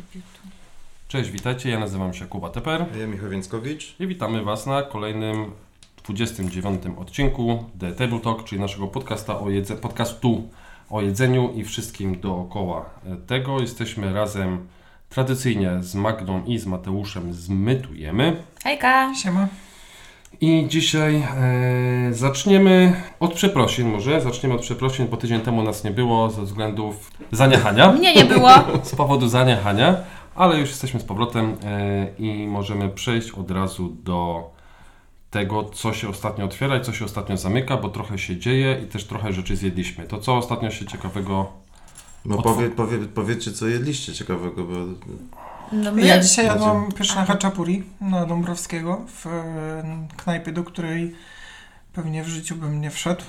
debiutu. Cześć, witajcie, ja nazywam się Kuba Teper Ja Michał Więckowicz. i witamy Was na kolejnym 29 odcinku The Table Talk, czyli naszego podcasta o jedze, podcastu o jedzeniu i wszystkim dookoła tego. Jesteśmy razem tradycyjnie z Magdą i z Mateuszem z Mytujemy. Hejka! Siema. I dzisiaj e, zaczniemy od przeprosin może. Zaczniemy od przeprosin, bo tydzień temu nas nie było ze względów zaniechania. Mnie nie było. z powodu zaniechania, ale już jesteśmy z powrotem e, i możemy przejść od razu do tego, co się ostatnio otwiera i co się ostatnio zamyka, bo trochę się dzieje i też trochę rzeczy zjedliśmy. To co ostatnio się ciekawego... No powie, powie, powiedzcie, co jedliście ciekawego, bo No my... Ja dzisiaj jadłam pyszne haczapuri na Dąbrowskiego w e, knajpie, do której pewnie w życiu bym nie wszedł,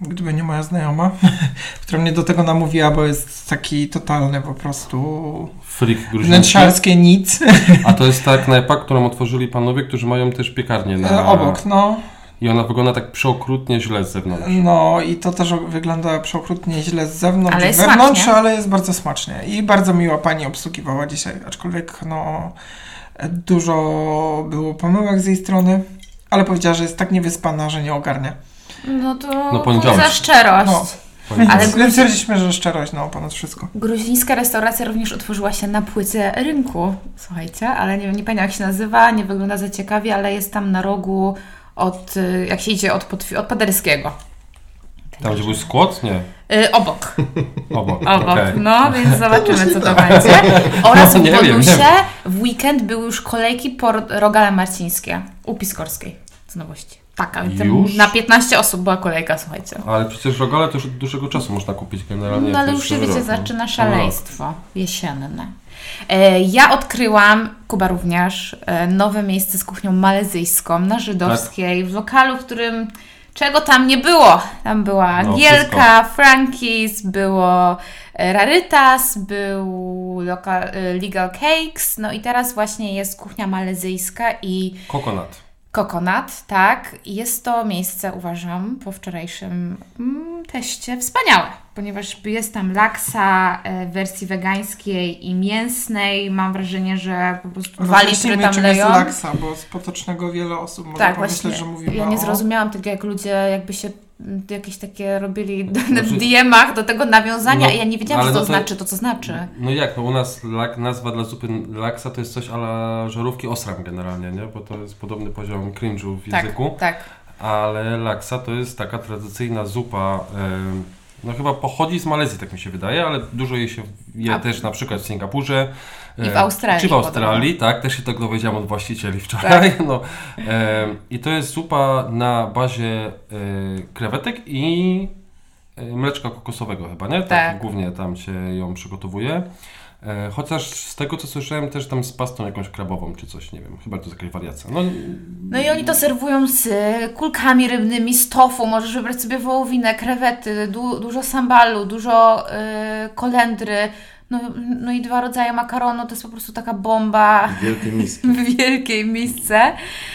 gdyby nie moja znajoma, która mnie do tego namówiła, bo jest taki totalny po prostu Freak wnętrzarskie nic. A to jest ta knajpa, którą otworzyli panowie, którzy mają też piekarnię na... E, obok, no. I ona wygląda tak przeokrutnie źle z zewnątrz. No i to też wygląda przeokrutnie źle z zewnątrz Ale wewnątrz, smacznie. ale jest bardzo smacznie. I bardzo miła pani obsługiwała dzisiaj, aczkolwiek no dużo było pomyłek z jej strony, ale powiedziała, że jest tak niewyspana, że nie ogarnia. No to No, poniedziałek. za szczerość. No. Ale- Więc stwierdziliśmy, że szczerość no ponad wszystko. Gruzińska restauracja również otworzyła się na płycie rynku, słuchajcie, ale nie, nie pamiętam jak się nazywa, nie wygląda za ciekawie, ale jest tam na rogu od, y, jak się idzie od, od Paderskiego. Tam, gdzie był skład? Nie. Y, obok, Obok. obok, okej. no więc zobaczymy co to będzie. Oraz No, w bonusie w weekend były już kolejki po Rogale Marcińskie u Piskorskiej, z nowości. Tak, ale na 15 osób była kolejka, słuchajcie. Ale przecież rogale to już od dłuższego czasu można kupić generalnie. No ale też już się, wiecie, zaczyna szaleństwo jesienne. E, Ja odkryłam, Kuba również, e, nowe miejsce z kuchnią malezyjską na Żydowskiej, Tak. w lokalu, w którym czego tam nie było. Tam była No, Gielka, Frankie's, było e, Rarytas, był loka, e, Legal Cakes, no i teraz właśnie jest kuchnia malezyjska i Kokonat. Kokonat, tak. Jest to miejsce, uważam, po wczorajszym mm, teście wspaniałe, ponieważ jest tam laksa e, w wersji wegańskiej i mięsnej. Mam wrażenie, że po prostu litry Rozjaśnijmy, tam czym leją. jest laksa, bo z potocznego wiele osób może Tak, pomyśleć, właśnie. że mówimy Ja nie o... zrozumiałam tego, jak ludzie jakby się mm, jakieś takie robili Znaczy- w DM-ach do tego nawiązania No, i ja nie wiedziałam, co to, no to- znaczy, to co znaczy. No jak, no u nas lak, nazwa dla zupy laksa to jest coś ala żarówki osram generalnie, nie? Bo to jest podobny poziom cringe'u w Tak, języku. tak. Ale laksa to jest taka tradycyjna zupa, no chyba pochodzi z Malezji, tak mi się wydaje, ale dużo jej się je A- też na przykład w Singapurze. I w e, Australii Czy w Australii, tak, też się tego dowiedziałem od właścicieli wczoraj. No, em, I to jest zupa na bazie e, krewetek i e, mleczka kokosowego chyba, nie? Tak. Głównie tam się ją przygotowuje. E, Chociaż z tego co słyszałem też tam z pastą jakąś krabową czy coś, nie wiem, chyba to jest jakaś wariacja. No, No i oni to serwują z y, kulkami rybnymi, z tofu, możesz wybrać sobie wołowinę, krewety, du, dużo sambalu, dużo y, kolendry, no, no i dwa rodzaje makaronu, to jest po prostu taka bomba wielkie miski. w wielkiej misce.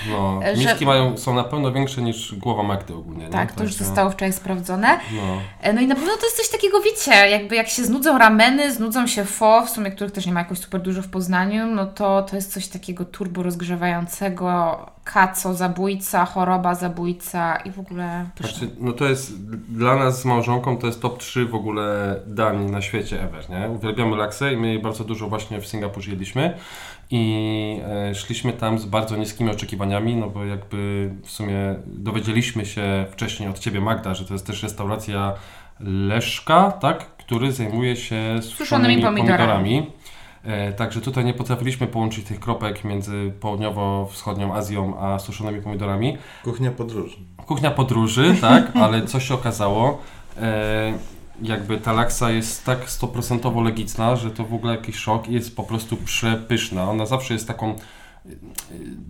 no Że- miski mają, są na pewno większe niż głowa Magdy ogólnie. nie? Tak, to już zostało wczoraj sprawdzone. No. E, No i na pewno to jest coś takiego, wiecie, jakby jak się znudzą rameny, znudzą się fo, w sumie których też nie ma jakoś super dużo w Poznaniu, no to to jest coś takiego turbo rozgrzewającego, kaco, zabójca, choroba, zabójca i w ogóle. Znaczy, no to jest dla nas z małżonką to jest top 3 w ogóle dań na świecie ever, nie? Uwielbiamy laksę i my jej bardzo dużo właśnie w Singapurze jedliśmy i e, szliśmy tam z bardzo niskimi oczekiwaniami, no bo jakby w sumie dowiedzieliśmy się wcześniej od Ciebie Magda, że to jest też restauracja Leszka, tak? Który zajmuje się suszonymi pomidorami. pomidorami. E, Także tutaj nie potrafiliśmy połączyć tych kropek między południowo-wschodnią Azją a suszonymi pomidorami. Kuchnia podróży. Kuchnia podróży, tak, ale co się okazało, e, jakby ta laksa jest tak stoprocentowo legitna, że to w ogóle jakiś szok i jest po prostu przepyszna. Ona zawsze jest taką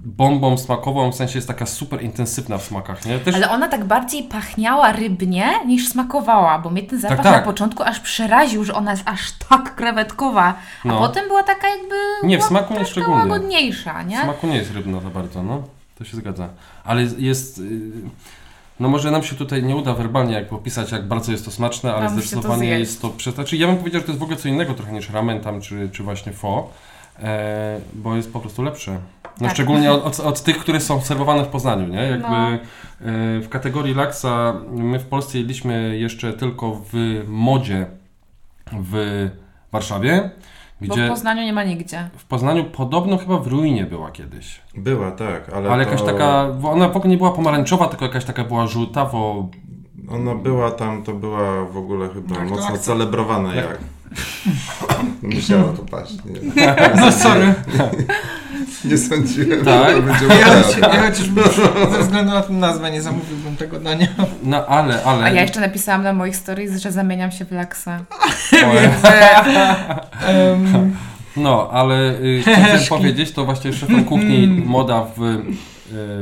bombą smakową, w sensie jest taka super intensywna w smakach, nie? Też, Ale ona tak bardziej pachniała rybnie niż smakowała, bo mnie ten zapach tak. na początku aż przeraził, że ona jest aż tak krewetkowa, a No. potem była taka jakby Nie, w smaku nie szczególnie. łagodniejsza, nie? w smaku nie jest rybna za bardzo, no. To się zgadza. Ale jest... y, No może nam się tutaj nie uda werbalnie jakby opisać, jak bardzo jest to smaczne, ale to zdecydowanie zjeść. jest to. Znaczy ja bym powiedział, że to jest w ogóle co innego trochę niż ramen tam, czy, czy właśnie pho, bo jest po prostu lepsze. No Tak. szczególnie od, od, od tych, które są serwowane w Poznaniu, nie? Jakby No. e, w kategorii laksa my w Polsce jedliśmy jeszcze tylko w modzie w Warszawie, Bo w gdzie Poznaniu nie ma nigdzie. w Poznaniu podobno chyba w ruinie była kiedyś. Była, tak, ale, Ale to... jakaś taka, bo ona w ogóle nie była pomarańczowa, tylko jakaś taka była żółtawo Ona była tam, to była w ogóle chyba to mocno akcja? celebrowana Jak- jak... Musiało to paść. Nie, No sorry. nie sądziłem, Tak? że będzie Ja, choć- ja chociażby ze względu na tę nazwę nie zamówiłbym tego dania. No ale, ale. A ja jeszcze napisałam na moich stories, że zamieniam się w laksa. Em, No, ale y, chciałem powiedzieć, to właśnie szefem kuchni moda w, y,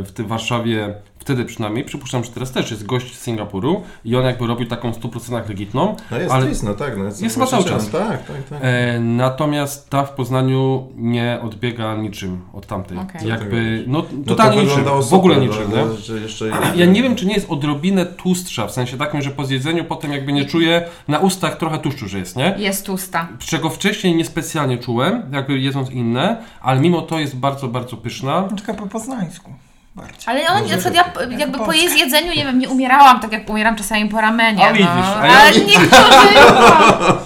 w tym Warszawie, wtedy przynajmniej, przypuszczam, że teraz też jest gość z Singapuru i on jakby robił taką 100% legitną. No jest Ale- ale... no tak. No jest Jest cały czas. Tak, tak, tak. E, natomiast ta w Poznaniu nie odbiega niczym od tamtej. Okej. Jakby, no No totalnie to niczym, wyglądało w ogóle super, niczym, no, nie? Że jeszcze... Ja nie wiem, czy nie jest odrobinę tłustsza, w sensie takim, że po zjedzeniu potem jakby nie czuję na ustach trochę tłuszczu, że jest, nie? Jest tłusta. Czego wcześniej niespecjalnie czułem, jakby jedząc inne, ale mimo to jest bardzo, bardzo pyszna. Tylko po poznańsku. Bardziej. Ale on, na przykład ja Jak jakby po jej zjedzeniu, nie wiem, nie umierałam tak jak umieram czasami po ramenie. A widzisz, no. a ja Ale niektórzy.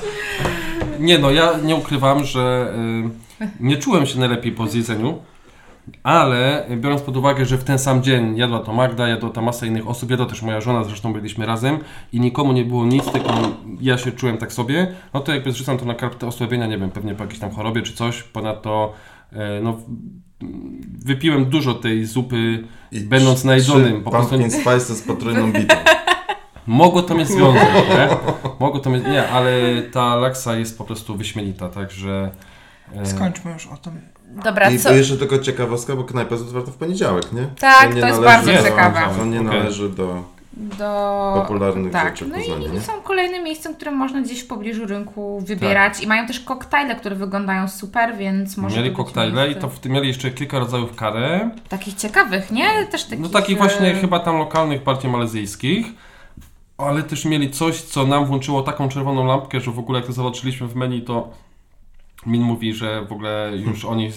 Nie no, ja nie ukrywam, że y, nie czułem się najlepiej po zjedzeniu, ale biorąc pod uwagę, że w ten sam dzień jadła to Magda, jadła ta masa innych osób, jadła też moja żona, zresztą byliśmy razem i nikomu nie było nic, tylko ja się czułem tak sobie, no to jakby zrzucam to na kartę osłabienia, nie wiem, pewnie po jakiejś tam chorobie czy coś, ponadto y, no wypiłem dużo tej zupy, I będąc najedzonym, po prostu- Pumpkin spice z potrójną bitą. Mogło to mieć związek, nie? Mogło to mieć, nie, ale ta laksa jest po prostu wyśmienita, także... e, Skończmy już o tym. Dobra, I co? jeszcze tylko ciekawostka, bo knajpa jest otwarta w poniedziałek, nie? Tak, nie to jest bardzo do- ciekawe. To nie Okej. należy do... Do... popularnych tak. rzeczy w No Poznaniu, i nie? są kolejne miejsca, które można gdzieś w pobliżu rynku wybierać i mają też koktajle, które wyglądają super, więc może Mieli koktajle i miejsce. to w tym mieli jeszcze kilka rodzajów kary. Takich ciekawych, nie? Też takich... No takich e, właśnie chyba tam lokalnych, bardziej malezyjskich. Ale też mieli coś, co nam włączyło taką czerwoną lampkę, że w ogóle jak to zobaczyliśmy w menu, to Min mówi, że w ogóle już oni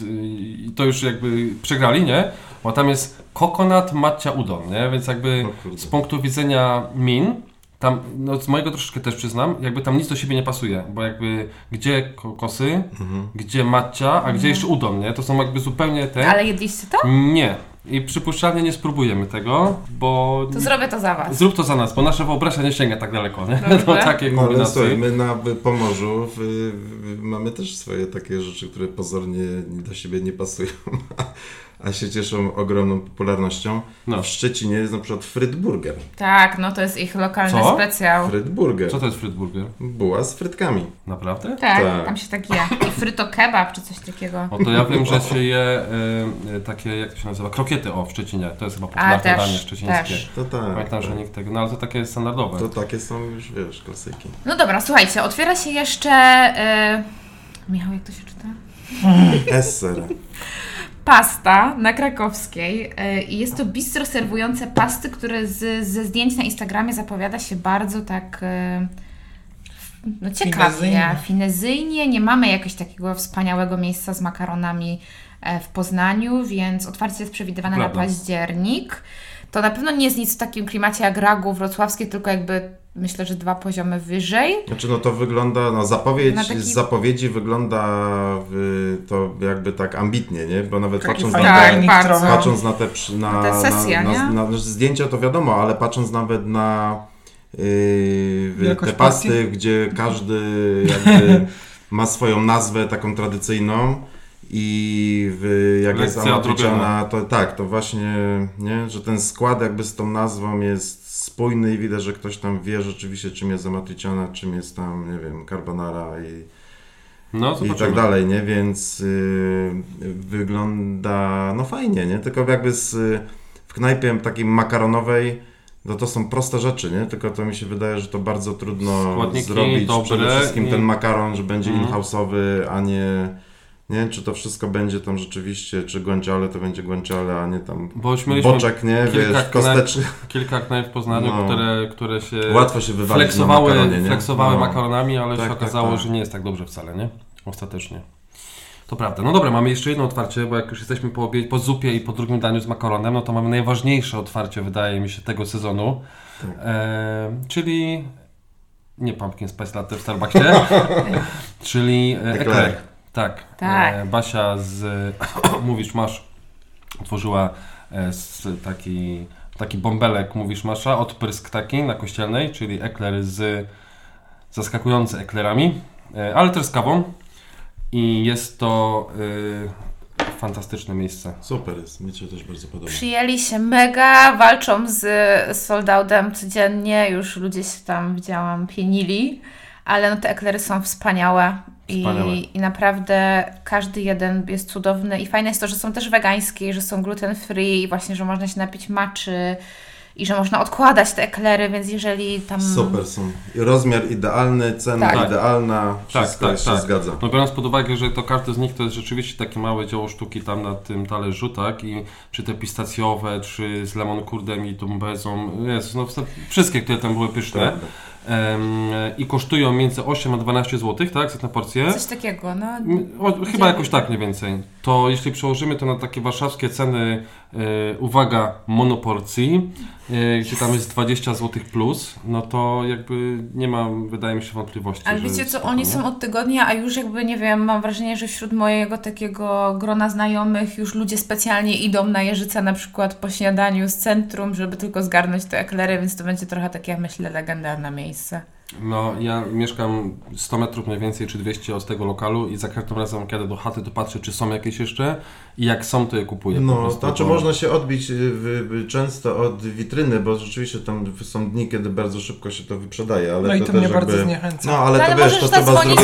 to już jakby przegrali, nie? Bo tam jest coconut matcha udon, nie? Więc jakby z punktu widzenia Min, tam, no z mojego troszeczkę też przyznam, jakby tam nic do siebie nie pasuje, bo jakby gdzie kokosy, Mhm. gdzie matcha, a gdzie jeszcze udon, nie? To są jakby zupełnie te... Ale jedliście to? Nie. I przypuszczalnie nie spróbujemy tego, bo... To zrobię to za was. Zrób to za nas, bo nasza wyobraźnia nie sięga tak daleko, nie? Dobrze. Do takiej No ale kombinacji. słuchaj, my na w Pomorzu w, w, mamy też swoje takie rzeczy, które pozornie do siebie nie pasują, a się cieszą ogromną popularnością. No. W Szczecinie jest na przykład Frytburger. Tak, no to jest ich lokalny Co? specjał. Frytburger. Co to jest frytburger? Buła z frytkami. Naprawdę? Tak, Tak. tam się tak je. I fryto kebab czy coś takiego. O to ja wiem, że się je e, takie, jak to się nazywa, krokiety o w Szczecinie. To jest chyba popularne też, danie szczecińskie. też. To tak. Pamiętam, że tak. nikt tego, no ale to takie jest standardowe. To takie są już, wiesz, klasyki. No dobra, słuchajcie, otwiera się jeszcze... E... Michał, jak to się czyta? Esser. Pasta na krakowskiej e, i jest to bistro serwujące pasty, które z, ze zdjęć na Instagramie zapowiada się bardzo tak e, no ciekawie, Finezyjnie. finezyjnie. Nie mamy jakiegoś takiego wspaniałego miejsca z makaronami e, w Poznaniu, więc otwarcie jest przewidywane na październik. To na pewno nie jest nic w takim klimacie jak Ragu wrocławskie, tylko jakby myślę, że dwa poziomy wyżej. Znaczy no to wygląda, no zapowiedź, Na taki- z zapowiedzi wygląda y, to jakby tak ambitnie, nie? Bo nawet Taki patrząc na, Tak, te, bardzo. patrząc na te, na, Na te sesje, na, na, na zdjęcia to wiadomo, ale patrząc nawet na yy, Wielkość te pasty, gdzie każdy jakby ma swoją nazwę taką tradycyjną i w, jak jest Lekcja amatriciana, to tak, to właśnie, nie? Że ten skład jakby z tą nazwą jest spójny i widać, że ktoś tam wie rzeczywiście czym jest amatriciana, czym jest tam, nie wiem, carbonara i No, i tak dalej, nie? Więc y, wygląda no fajnie, nie? Tylko jakby z, w knajpie takiej makaronowej no to są proste rzeczy, nie? Tylko to mi się wydaje, że to bardzo trudno Składniki zrobić dobre przede wszystkim i- ten makaron, że będzie Mhm. in-house'owy, a nie Nie wiem, czy to wszystko będzie tam rzeczywiście, czy guanciale to będzie guanciale, a nie tam Bo już boczek, nie? kilka Wiesz, kosteczny. kilka knajp w Poznaniu, No. które, które się Łatwo się flexowały, na makaronie, nie? flexowały No. makaronami, ale Tak, się tak, okazało, tak. że nie jest tak dobrze wcale, nie? Ostatecznie. To prawda. No dobra, mamy jeszcze jedno otwarcie, bo jak już jesteśmy po, obie- po zupie i po drugim daniu z makaronem, no to mamy najważniejsze otwarcie, wydaje mi się, tego sezonu. Tak. E, czyli nie pumpkin spice latte w Starbucksie, czyli e, eclair. Tak. Tak. E, Basia z Mówisz Masz otworzyła e, z taki, taki bąbelek Mówisz Masza, odprysk taki na kościelnej, czyli ekler z zaskakujący eklerami, e, ale też z kawą. I jest to e, fantastyczne miejsce. Super jest, mi się też bardzo podoba. Przyjęli się mega, walczą z soldoutem codziennie, już ludzie się tam, widziałam, pienili, ale no te eklery są wspaniałe. I, I naprawdę każdy jeden jest cudowny i fajne jest to, że są też wegańskie, i że są gluten free i właśnie, że można się napić maczy i że można odkładać te eklery, więc jeżeli tam... Super są. I rozmiar idealny, cena Tak. idealna, wszystko tak, się tak. zgadza. No biorąc pod uwagę, że to każdy z nich to jest rzeczywiście takie małe dzieło sztuki tam na tym talerzu, tak? I czy te pistacjowe, czy z lemon kurdem i tumbezą, jest, no wszystkie, które tam były pyszne. Prawda. I kosztują między 8 a 12 zł, tak? Za tę porcję. Coś takiego, no. O, chyba jakoś tak mniej więcej. To jeśli przełożymy to na takie warszawskie ceny, e, uwaga, monoporcji, e, gdzie tam jest 20 zł plus, no to jakby nie ma, wydaje mi się, wątpliwości. Ale wiecie co, oni są od tygodnia, a już jakby, nie wiem, mam wrażenie, że wśród mojego takiego grona znajomych już ludzie specjalnie idą na Jeżyca na przykład po śniadaniu z centrum, żeby tylko zgarnąć te eklery, więc to będzie trochę takie, myślę, legendarne miejsce. No, ja mieszkam 100 metrów mniej więcej, czy 200 od tego lokalu i za każdym razem, jadę do chaty, to patrzę, czy są jakieś jeszcze i jak są, to je kupuję. No, prostu, to znaczy bo- można się odbić y, w, w, często od witryny, bo rzeczywiście tam są dni, kiedy bardzo szybko się to wyprzedaje, ale No i to, to też mnie jakby... bardzo zniechęca. No, ale no, to ale wiesz, możesz to trzeba zrobić...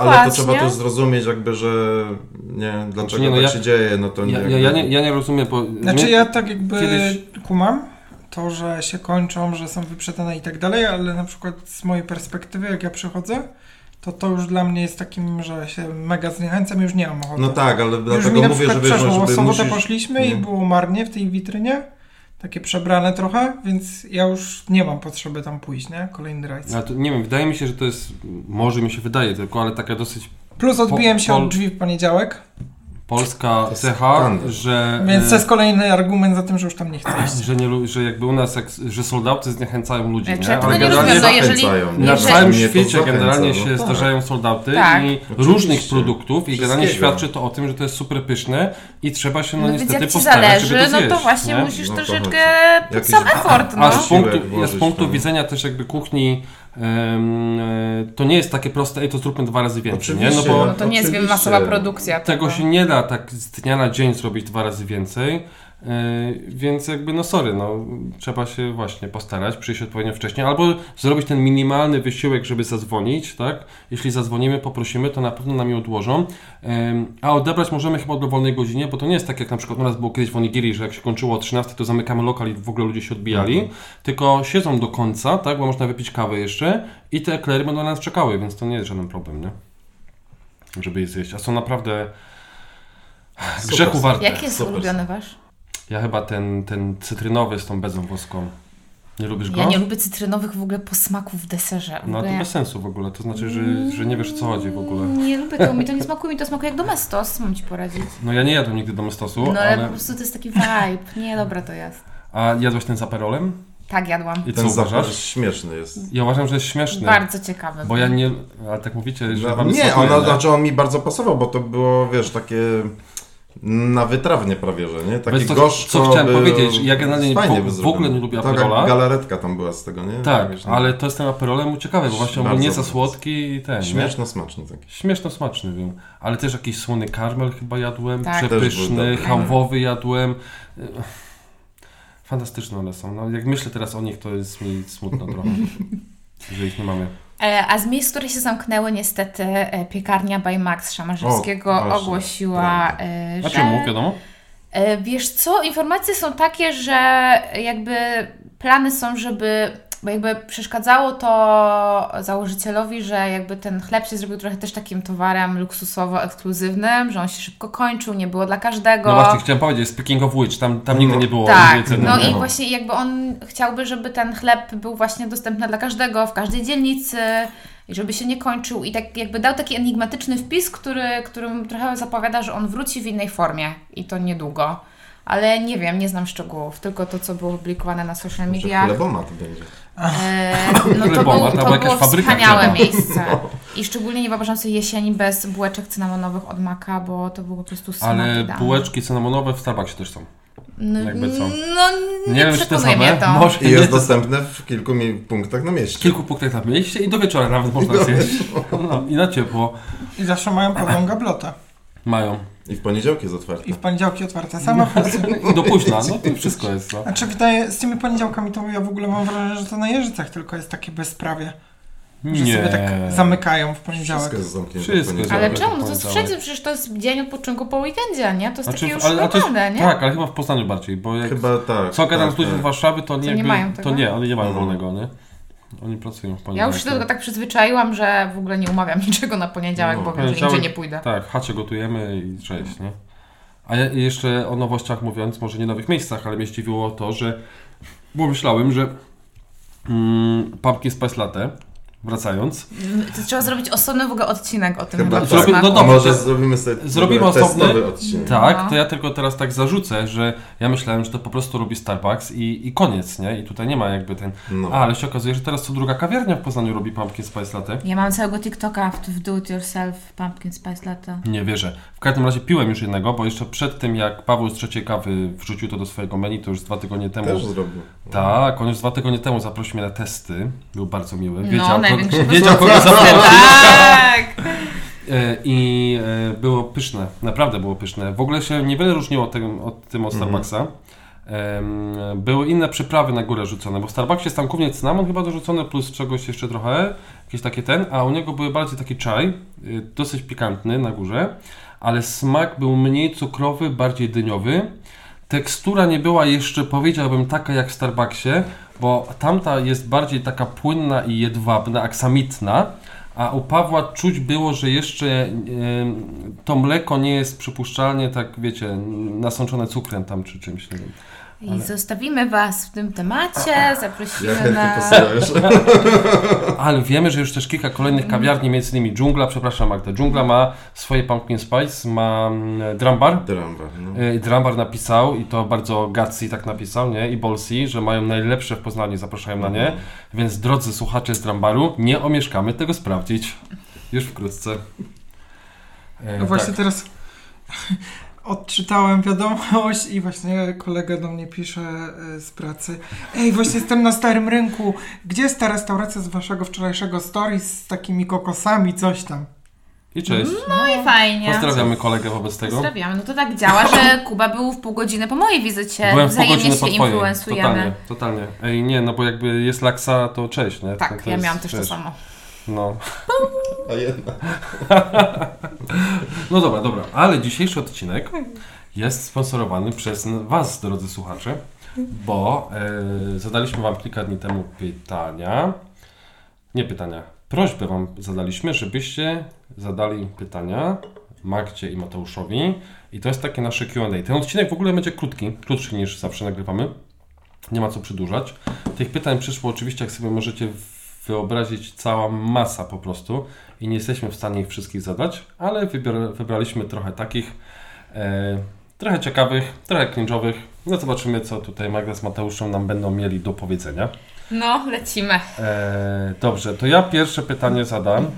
Ale to trzeba nie? też zrozumieć jakby, że nie, dlaczego nie, no tak ja- się dzieje, no to Ja, jakby... ja, ja, nie, ja nie rozumiem, bo... Znaczy mnie- ja tak jakby kiedyś- kumam to, że się kończą, że są wyprzedane i tak dalej, ale na przykład z mojej perspektywy, jak ja przychodzę, to to już dla mnie jest takim, że się mega zniechęcam i już nie mam ochoty. No tak, ale już dlatego mi na mówię, przykład że wiesz, przeszło, no, bo w żeby sobotę musisz... poszliśmy i nie. było marnie w tej witrynie, takie przebrane trochę, więc ja już nie mam potrzeby tam pójść, nie? Kolejny rajs. Ja to, nie wiem, wydaje mi się, że to jest, może mi się wydaje tylko, ale taka dosyć Plus odbiłem się Pol- od drzwi w poniedziałek, polska cecha, standard. że... więc e, to jest kolejny argument za tym, że już tam nie chcę iść. że, nie, że jakby u nas, jak, że soldauty zniechęcają ludzi, Znaczy, nie? Ale nie generalnie rozumiem, no jeżeli- na całym świecie generalnie no się tak. zdarzają soldauty Tak. i Oczywiście. różnych produktów i generalnie świadczy to o tym, że to jest super pyszne i trzeba się no, No, niestety jak postarać, żeby zależy, to no to właśnie nie? musisz No to troszeczkę Jakiś- sam effort, no. A z punktu, z punktu widzenia też jakby kuchni to nie jest takie proste, ej to zróbmy dwa razy więcej, nie? No bo No to nie jest masowa produkcja. tego się nie da tak z dnia na dzień zrobić dwa razy więcej. Yy, więc jakby no sorry, no trzeba się właśnie postarać, przyjść odpowiednio wcześniej, albo zrobić ten minimalny wysiłek, żeby zadzwonić, tak? Jeśli zadzwonimy, poprosimy, to na pewno nam je odłożą. Yy, a odebrać możemy chyba o dowolnej godzinie, bo to nie jest tak jak na przykład u nas było kiedyś w Onigiri, że jak się kończyło o 13, to zamykamy lokal i w ogóle ludzie się odbijali, Mhm. tylko siedzą do końca, tak? Bo można wypić kawę jeszcze i te eklery będą na nas czekały, więc to nie jest żaden problem, nie? Żeby je zjeść. A są naprawdę grzechu warte. Jaki jest Super. ulubiony wasz? Ja chyba ten, ten cytrynowy z tą bezą włoską. Nie lubisz go? Ja nie lubię cytrynowych w ogóle posmaków w deserze. W No to bez sensu w ogóle. To znaczy, że, że nie wiesz o co chodzi w ogóle. Nie lubię tego, mi to nie smakuje, mi to smakuje jak domestos, mam ci poradzić. No ja nie jadłem nigdy domestosu, No ale ale... po prostu to jest taki vibe, nie, dobra to jest. A jadłeś ten z aperolem? Tak jadłam. I co Ten zapach uważasz? śmieszny jest. Ja uważam, że jest śmieszny. Bardzo ciekawy. Bo ja nie... Ale tak mówicie, że No, wam nie, smakuje, on, znaczy on mi bardzo pasował, bo to było, wiesz, takie na wytrawnie prawie, że nie? Taki co- gorzko co chciałem był- powiedzieć, ja generalnie fajnie w- w ogóle nie lubię Taka Aperola. galaretka tam była z tego, nie? Tak, Wiesz, no. ale to z tym aperolem ciekawy, bo właśnie on był nie dobry. słodki i ten, nie? Śmieszno smaczny taki. Śmieszno smaczny był. Ale też jakiś słony karmel chyba jadłem, Tak. Przepyszny, dobry. chałwowy jadłem. Fantastyczne one są. No, jak myślę teraz o nich, to jest mi smutno trochę, że ich nie mamy. E, A z miejsc, które się zamknęły, niestety e, piekarnia by Max Szamarzewskiego O, ogłosiła, prawda. e, A że... czemu, wiadomo? Wiesz co, informacje są takie, że jakby plany są, żeby bo jakby przeszkadzało to założycielowi, że jakby ten chleb się zrobił trochę też takim towarem luksusowo ekskluzywnym, że on się szybko kończył, nie było dla każdego. No właśnie chciałem powiedzieć, speaking of which, tam, tam nigdy nie było Tak, ceny. no nie? i właśnie jakby on chciałby, żeby ten chleb był właśnie dostępny dla każdego w każdej dzielnicy i żeby się nie kończył i tak jakby dał taki enigmatyczny wpis, który, którym trochę zapowiada, że on wróci w innej formie i to niedługo. Ale nie wiem, nie znam szczegółów, tylko to, co było publikowane na social Może mediach. chlebomat będzie. E, no to, był, to było wspaniałe chleba. miejsce. I szczególnie nie wyobrażam sobie jesieni bez bułeczek cynamonowych od Maka, bo to było po prostu smak Ale idealny. bułeczki cynamonowe w Starbucksie też są. no, jakby co? No nie, Nie wiem, czy te same. to. Może I jest dostępne w kilku mi- punktach na W mieście. kilku punktach na mieście i do wieczora nawet można zjeść. No, I na ciepło I zawsze mają pełną gablotę. mają. I w poniedziałki jest otwarte. I w poniedziałki otwarte. I do późna, no to wszystko jest. No. Znaczy wydaje, z tymi poniedziałkami to ja w ogóle mam wrażenie, że to na Jeżycach tylko jest takie bezprawie. Że Nie. sobie tak zamykają w poniedziałek. Wszystko jest zamknięte. Wszystko w jest poniedziałek. Ale czemu? No to jest wszędzie, przecież to jest dzień odpoczynku po weekendzie, nie? To jest Znaczy, takie już ale- to normalne, nie? Tak, ale chyba w Poznaniu bardziej, bo jak Chyba tak. co gadam tak, z ludźmi z tak. Warszawy, to nie, nie jakby, mają to nie, oni nie mają Mhm. wolnego, nie? Oni pracują w Ja poniedziałek. już się do tego tak przyzwyczaiłam, że w ogóle nie umawiam niczego na poniedziałek, No, bo wiem, że nigdzie nie pójdę. Tak, w chacie gotujemy i cześć, nie? A ja jeszcze o nowościach mówiąc, może nie nowych miejscach, ale mnie zdziwiło to, że bo myślałem, że mm, Pumpkin Spice Latte, wracając, To trzeba zrobić osobny w ogóle odcinek o tym Chyba tak. Zrobi- no dobrze, może zrobimy sobie zrobimy osobny- odcinek. tak, No. to ja tylko teraz tak zarzucę, że ja myślałem, że to po prostu robi Starbucks i, i koniec, nie? I tutaj nie ma jakby ten... No. A, ale się okazuje, że teraz co druga kawiarnia w Poznaniu robi Pumpkin Spice Latte. Ja mam całego TikToka w, w Do It Yourself Pumpkin Spice Latte. Nie wierzę. W każdym razie piłem już jednego, bo jeszcze przed tym, jak Paweł z trzeciej kawy wrzucił to do swojego menu, to już dwa tygodnie temu. Też zrobił. Tak, on już dwa tygodnie temu zaprosił mnie na testy. Był bardzo miły. No, Wiedział, największy ko- wiedział kogo zaprosić. Tak! E, I e, było pyszne. Naprawdę było pyszne. W ogóle się niewiele różniło od tym od, tym od Starbucksa. Em, były inne przyprawy na górę rzucone, bo w Starbucksie jest tam głównie cynamon chyba dorzucony, plus czegoś jeszcze trochę, jakieś takie ten, a u niego były bardziej taki czaj, y, dosyć pikantny na górze, ale smak był mniej cukrowy, bardziej dyniowy. Tekstura nie była jeszcze, powiedziałbym, taka jak w Starbucksie, bo tamta jest bardziej taka płynna i jedwabna, aksamitna, a u Pawła czuć było, że jeszcze em, to mleko nie jest przypuszczalnie tak, wiecie, nasączone cukrem tam czy czymś. Nie wiem. I zostawimy Was w tym temacie, zaprosimy chętnie na... Ale wiemy, że już też kilka kolejnych kawiarni, między innymi Dżungla, przepraszam Magda, Dżungla ma swoje pumpkin spice, ma mm, drum bar. Dramba, no. Y, Drumbar napisał i to bardzo Gatsy tak napisał, nie? I Bolsi, że mają najlepsze w Poznaniu, zapraszają na nie. Więc drodzy słuchacze z Drumbaru, nie omieszkamy tego sprawdzić. Już wkrótce. E, No właśnie tak. teraz odczytałem wiadomość i właśnie kolega do mnie pisze e, z pracy. Ej, właśnie jestem na Starym Rynku. Gdzie jest ta restauracja z waszego wczorajszego stories z takimi kokosami, coś tam? I cześć. No i fajnie. Pozdrawiamy kolegę wobec tego. Pozdrawiamy. No to tak działa, że Kuba był w pół godziny po mojej wizycie. Byłem w pół godziny się po twojej. Totalnie, totalnie. Ej, nie, no bo jakby jest laksa, to cześć, nie? Tak, to ja miałam też to wiesz, samo. No. A jedna. no dobra, dobra. Ale dzisiejszy odcinek jest sponsorowany przez Was, drodzy słuchacze, bo e, zadaliśmy Wam kilka dni temu pytania. Nie pytania, prośbę Wam zadaliśmy, żebyście zadali pytania Magdzie i Mateuszowi. I to jest takie nasze QA. Ten odcinek w ogóle będzie krótki, krótszy niż zawsze nagrywamy. Nie ma co przedłużać. Tych pytań przyszło oczywiście, jak sobie możecie wyobrazić, cała masa po prostu i nie jesteśmy w stanie ich wszystkich zadać, ale wybraliśmy trochę takich, e, trochę ciekawych, trochę cringe'owych. No zobaczymy, co tutaj Magda z Mateuszem nam będą mieli do powiedzenia. No, lecimy. E, dobrze, to ja pierwsze pytanie zadam.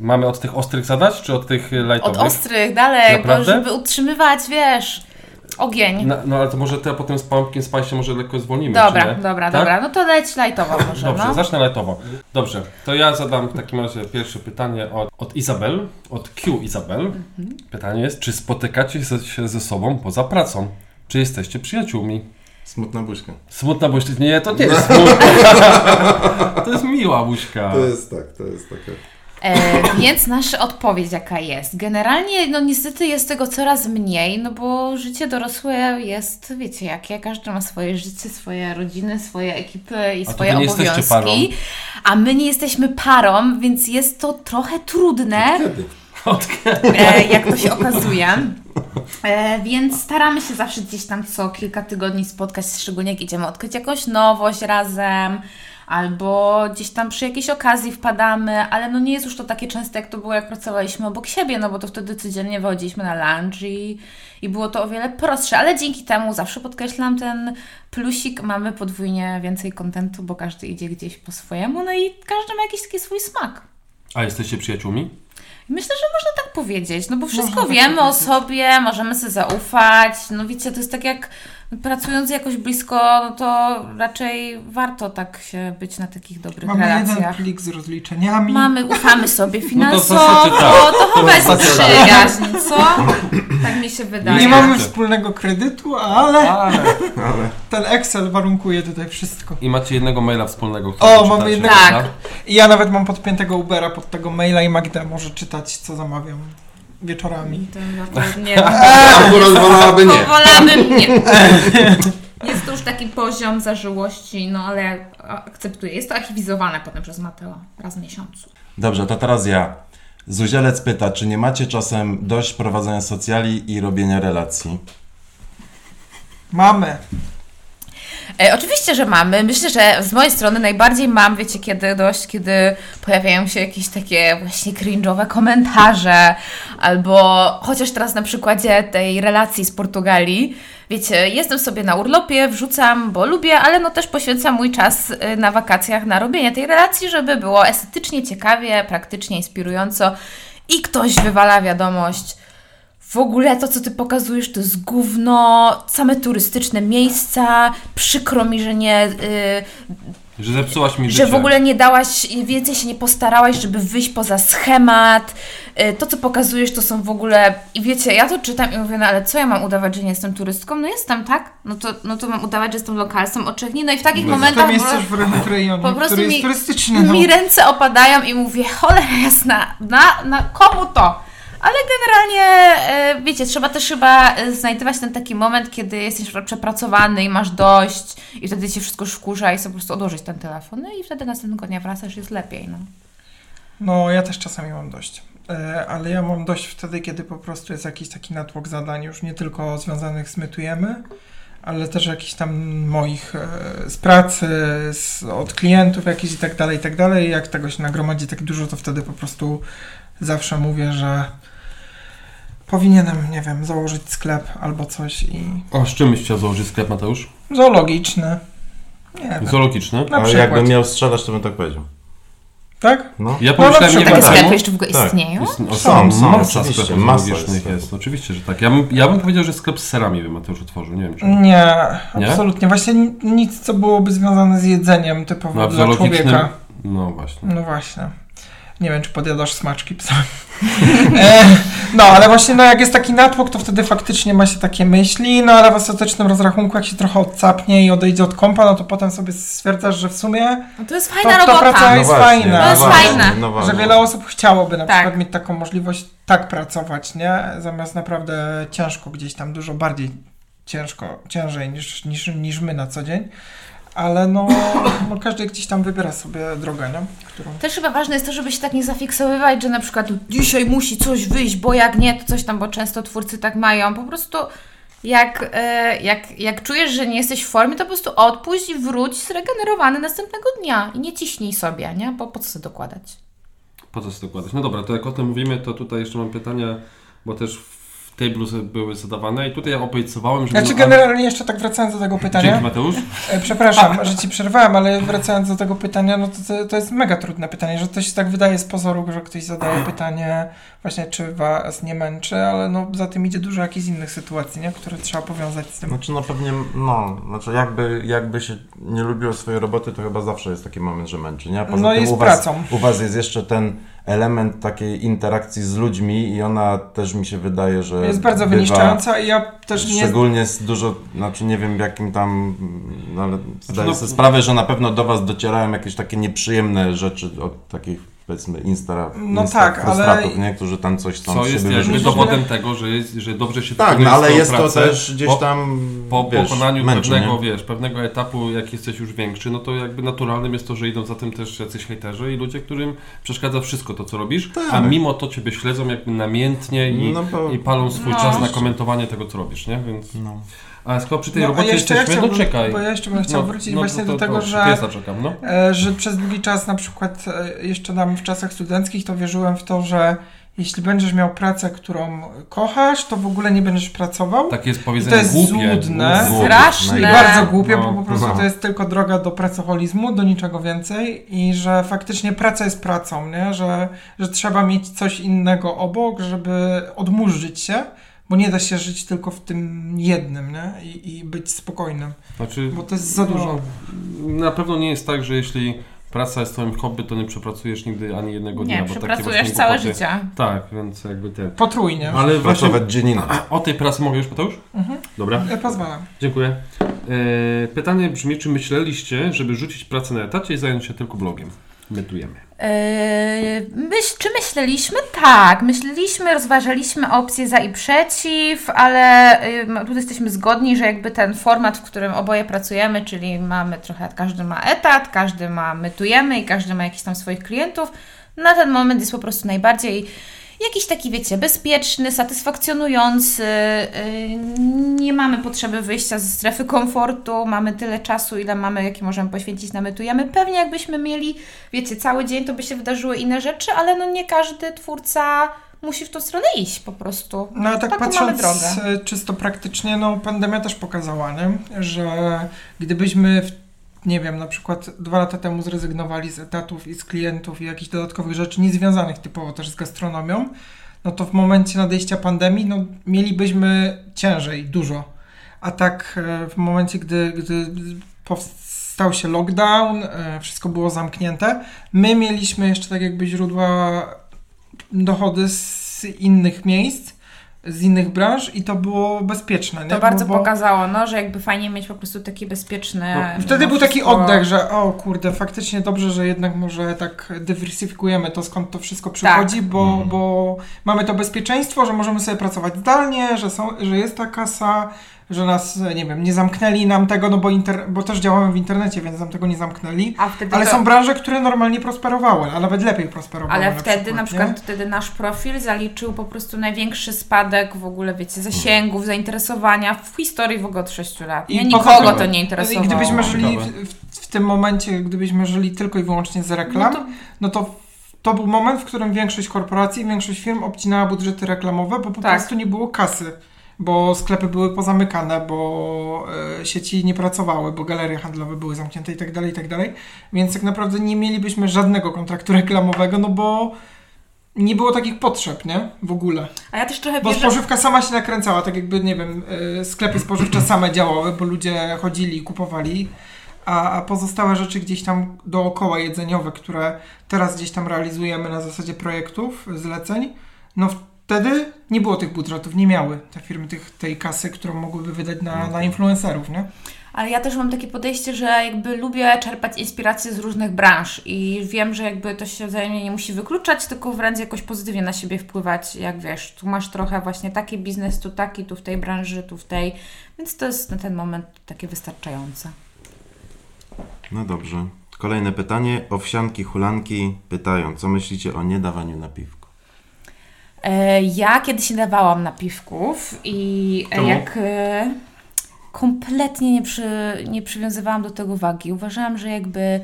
Mamy od tych ostrych zadać, czy od tych e, Od lightowych? ostrych, dalej, Naprawdę? bo żeby utrzymywać, wiesz, ogień. No, no ale to może to potem z Pumpkin Spice może lekko zwolnimy, dobra, czy nie? dobra, Tak? dobra. No to leć lajtowo może, Dobrze, no. zacznę lightowo. Dobrze, to ja zadam w takim razie pierwsze pytanie od, od Izabel, od Q Izabel. Mhm. Pytanie jest, czy spotykacie się- się ze sobą poza pracą? Czy jesteście przyjaciółmi? Smutna buźka. Smutna buźka. Nie, to nie jest smutna. to jest miła buźka. To jest tak, to jest taka... E, więc nasza odpowiedź jaka jest? Generalnie, no niestety jest tego coraz mniej, no bo życie dorosłe jest, wiecie jakie, każdy ma swoje życie, swoje rodziny, swoje ekipy i A swoje obowiązki. A my nie jesteśmy parą, więc jest to trochę trudne. Kiedy? e, jak to się okazuje. E, więc staramy się zawsze gdzieś tam co kilka tygodni spotkać, szczególnie jak idziemy odkryć jakąś nowość razem, albo gdzieś tam przy jakiejś okazji wpadamy, ale no nie jest już to takie częste, jak to było, jak pracowaliśmy obok siebie, no bo to wtedy codziennie wychodziliśmy na lunch i, i było to o wiele prostsze, ale dzięki temu zawsze podkreślam ten plusik, mamy podwójnie więcej kontentu, bo każdy idzie gdzieś po swojemu, no i każdy ma jakiś taki swój smak. A jesteście przyjaciółmi? Myślę, że można tak powiedzieć, no bo wszystko Można tak wiemy o powiedzieć. sobie, możemy sobie zaufać. No wiecie, to jest tak jak pracując jakoś blisko, no to raczej warto tak się być na takich dobrych Mamy jeden relacjach. plik z rozliczeniami. Mamy, ufamy sobie No to finansowo, tak. to chyba jest przyjaźń, co? Tak mi się wydaje. Nie mamy wspólnego kredytu, ale Ale... Ale ten Excel warunkuje tutaj wszystko. I macie jednego maila wspólnego, O, mamy jednego-? Tak. I ja nawet mam podpiętego Ubera pod tego maila i Magda może czytać, co zamawiam wieczorami. To, to nie akurat wolałaby nie. Wolałabym nie. Jest to już taki poziom zażyłości, no ale akceptuję. Jest to archiwizowane potem przez Mateo raz w miesiącu. Dobrze, to teraz ja. Zuzielec pyta, czy nie macie czasem dość prowadzenia socjali i robienia relacji? Mamy. E, oczywiście, że mamy. Myślę, że z mojej strony najbardziej mam, wiecie, kiedy dość, kiedy pojawiają się jakieś takie właśnie cringe'owe komentarze, albo chociaż teraz na przykładzie tej relacji z Portugalii, wiecie, jestem sobie na urlopie, wrzucam, bo lubię, ale no też poświęcam mój czas y, na wakacjach na robienie tej relacji, żeby było estetycznie, ciekawie, praktycznie, inspirująco i ktoś wywala wiadomość, w ogóle to, co ty pokazujesz, to jest gówno, same turystyczne miejsca, przykro mi, że nie, y, Że zepsułaś mi że życie. w ogóle nie dałaś, więcej się nie postarałaś, żeby wyjść poza schemat, y, to, co pokazujesz, to są w ogóle, i wiecie, ja to czytam i mówię, no ale co ja mam udawać, że nie jestem turystką? No jestem, tak? No to, no to mam udawać, że jestem lokalsem, oczekni, no i w takich No, momentach... Tam jesteś w, w rejonie, po prostu mi- turystyczny. No. mi ręce opadają i mówię, cholera jasna, na, na komu to? Ale generalnie, e, wiecie, trzeba też chyba e, znajdować ten taki moment, kiedy jesteś przepracowany i masz dość i wtedy cię wszystko szkurza i sobie po prostu odłożyć ten telefon. No i wtedy następnego dnia wracasz jest lepiej, no. No, ja też czasami mam dość. E, Ale ja mam dość wtedy, kiedy po prostu jest jakiś taki natłok zadań, już nie tylko związanych z mytujemy, ale też jakichś tam moich z pracy, z, od klientów jakichś i tak dalej, i tak dalej. Jak tego się nagromadzi tak dużo, to wtedy po prostu zawsze mówię, że powinienem, nie wiem, założyć sklep albo coś i A z czym byś chciał założyć sklep, Mateusz? zoologiczny. Nie wiem. Zoologiczny? Na Ale przykład. jakbym miał strzelać, to bym tak powiedział. Tak? No. Ja na pomyślałem, nie wiem Takie tak. sklepy jeszcze w ogóle Tak. istnieją? Jest, no, Są, są, masa oczywiście, sklepów masa zoologicznych jest. jest. Oczywiście, że tak. Ja bym, ja bym powiedział, że sklep z serami by Mateusz otworzył, nie wiem czemu. Nie, Nie? absolutnie. Właśnie ni- nic, co byłoby związane z jedzeniem typowo No, a w dla zoologicznym- człowieka. No właśnie. No właśnie. Nie wiem, czy podjadasz smaczki psa. e, no, ale właśnie no, jak jest taki natłok, to wtedy faktycznie ma się takie myśli, no ale w ostatecznym rozrachunku, jak się trochę odsapnie i odejdzie od kompa, no to potem sobie stwierdzasz, że w sumie, No to jest To- fajna to robota. praca jest fajna. To jest. No że właśnie. wiele osób chciałoby na Tak. przykład mieć taką możliwość tak pracować, nie? Zamiast naprawdę ciężko gdzieś tam, dużo bardziej ciężko, ciężej niż, niż, niż my na co dzień. Ale no, no każdy gdzieś tam wybiera sobie drogę, nie? Którą... Też chyba ważne jest to, żeby się tak nie zafiksowywać, że na przykład dzisiaj musi coś wyjść, bo jak nie, to coś tam, bo często twórcy tak mają. Po prostu jak, e, jak, jak czujesz, że nie jesteś w formie, to po prostu odpuść i wróć zregenerowany następnego dnia. I nie ciśnij sobie, nie? Bo po co sobie dokładać? Po co sobie dokładać? No dobra, to jak o tym mówimy, to tutaj jeszcze mam pytania, bo też w tablu były zadawane i tutaj ja obiecywałem, że... Znaczy generalnie jeszcze tak wracając do tego Dzięki pytania, Mateusz. e, przepraszam, że Ci przerwałem, ale wracając do tego pytania, no to, to, jest mega trudne pytanie, że to się tak wydaje z pozoru, że ktoś zadaje pytanie właśnie czy Was nie męczy, ale no za tym idzie dużo jakichś innych sytuacji, nie? Które trzeba powiązać z tym. Znaczy no pewnie, no, znaczy jakby, jakby się nie lubiło swojej roboty, to chyba zawsze jest taki moment, że męczy, nie? A Poza No tym jest u was, pracą. u was jest jeszcze ten element takiej interakcji z ludźmi i ona też mi się wydaje, że Jest bardzo wyniszczająca i ja też nie... Szczególnie z dużo, znaczy nie wiem w jakim tam, no ale zdaję no- sobie sprawę, że na pewno do Was docierają jakieś takie nieprzyjemne rzeczy od takich powiedzmy insta, No insta tak, ale- nie? Którzy tam coś chcą Co jest jakby dowodem tego, że, jest, że dobrze się Tak, no ale jest to też gdzieś tam Po wiesz, pokonaniu męczy, pewnego, nie? wiesz, pewnego etapu, jak jesteś już większy, no to jakby naturalnym jest to, że idą za tym też jacyś hejterzy i ludzie, którym przeszkadza wszystko to, co robisz, Tak. a mimo to ciebie śledzą jakby namiętnie i, No bo- i palą swój No. czas na komentowanie tego, co robisz, nie? Więc... No. A skoro przy tej No, robocie jeszcze ja jesteśmy, no chciałbym- czekaj. bo ja jeszcze bym chciał wrócić właśnie to, do tego, że- czekam, no. E, że przez długi czas na przykład e, jeszcze tam w czasach studenckich to wierzyłem w to, że jeśli będziesz miał pracę, którą kochasz, to w ogóle nie będziesz pracował. Takie jest I powiedzenie to jest głupie. złudne. głupie. Straszne. I bardzo głupie, No, bo po prostu no. to jest tylko droga do pracoholizmu, do niczego więcej i że faktycznie praca jest pracą, nie? Że, że trzeba mieć coś innego obok, żeby odmurzyć się, bo nie da się żyć tylko w tym jednym, nie? I, i być spokojnym, Znaczy, bo to jest za dużo. No, na pewno nie jest tak, że jeśli praca jest twoim hobby, to nie przepracujesz nigdy ani jednego dnia. Nie, bo takie przepracujesz całe głupoty- życie. Tak, więc jakby ten. Potrójnie. Ale właśnie Pracować dzień o tej pracy mogę już, Mateusz? Mhm. Dobra, Ja pozwalam. dziękuję. E, pytanie brzmi, czy myśleliście, żeby rzucić pracę na etacie i zająć się tylko blogiem? Mytujemy. Yy, czy myśleliśmy? Tak, myśleliśmy, rozważaliśmy opcje za i przeciw, ale yy, tu jesteśmy zgodni, że jakby ten format, w którym oboje pracujemy, czyli mamy trochę, każdy ma etat, każdy ma mytujemy i każdy ma jakiś tam swoich klientów, na ten moment jest po prostu najbardziej jakiś taki, wiecie, bezpieczny, satysfakcjonujący, yy, nie mamy potrzeby wyjścia ze strefy komfortu, mamy tyle czasu, ile mamy, jaki możemy poświęcić na mytujemy. Pewnie jakbyśmy mieli wiecie, cały dzień to by się wydarzyły inne rzeczy, ale no nie każdy twórca musi w tą stronę iść po prostu. No ale tak mamy patrząc drogę. e, czysto praktycznie, no pandemia też pokazała, nie? że gdybyśmy, w, nie wiem, na przykład dwa lata temu zrezygnowali z etatów i z klientów i jakichś dodatkowych rzeczy niezwiązanych typowo też z gastronomią, no to w momencie nadejścia pandemii, no mielibyśmy ciężej, dużo. A tak e, w momencie, gdy, gdy powstał się lockdown, e, wszystko było zamknięte, my mieliśmy jeszcze tak jakby źródła dochody z innych miejsc, z innych branż i to było bezpieczne. Nie? To bardzo bo, bo pokazało, no, że jakby fajnie mieć po prostu taki bezpieczny... No, Wtedy no, był taki wszystko- oddech, że o kurde, faktycznie dobrze, że jednak może tak dywersyfikujemy to, skąd to wszystko przychodzi, bo, Mhm. bo mamy to bezpieczeństwo, że możemy sobie pracować zdalnie, że, są, że jest ta kasa, że nas, nie wiem, nie zamknęli nam tego, no bo, inter, bo też działamy w internecie, więc nam tego nie zamknęli. A wtedy Ale to... są branże, które normalnie prosperowały, a nawet lepiej prosperowały. Ale na wtedy przykład, na nie? przykład wtedy nasz profil zaliczył po prostu największy spadek w ogóle, wiecie, zasięgów, zainteresowania w historii w ogóle od 6 lat. I Nie, poza nikogo to nie I interesowało. gdybyśmy żyli w, w, tym momencie, gdybyśmy żyli tylko i wyłącznie z reklam, No no to- to, to był moment, w którym większość korporacji, większość firm obcinała budżety reklamowe, bo po Tak. prostu nie było kasy. Bo sklepy były pozamykane, bo e, sieci nie pracowały, bo galerie handlowe były zamknięte i tak dalej, i tak dalej. Więc tak naprawdę nie mielibyśmy żadnego kontraktu reklamowego, no bo nie było takich potrzeb, nie? W ogóle. A ja też trochę Bo spożywka sama się nakręcała, tak jakby, nie wiem, y, sklepy spożywcze same działały, bo ludzie chodzili i kupowali, a, a pozostałe rzeczy gdzieś tam dookoła jedzeniowe, które teraz gdzieś tam realizujemy na zasadzie projektów, zleceń, no wtedy nie było tych budżetów, nie miały te firmy tych, tej kasy, którą mogłyby wydać na, na influencerów, nie? Ale ja też mam takie podejście, że jakby lubię czerpać inspiracje z różnych branż i wiem, że jakby to się wzajemnie nie musi wykluczać, tylko wręcz jakoś pozytywnie na siebie wpływać, jak wiesz, tu masz trochę właśnie taki biznes, tu taki, tu w tej branży, tu w tej, więc to jest na ten moment takie wystarczające. No dobrze. Kolejne pytanie. Owsianki, hulanki pytają, co myślicie o niedawaniu napiwku? E, Ja kiedyś nie dawałam napiwków i e, Czemu? jak e, kompletnie nie, przy, nie przywiązywałam do tego wagi. Uważałam, że jakby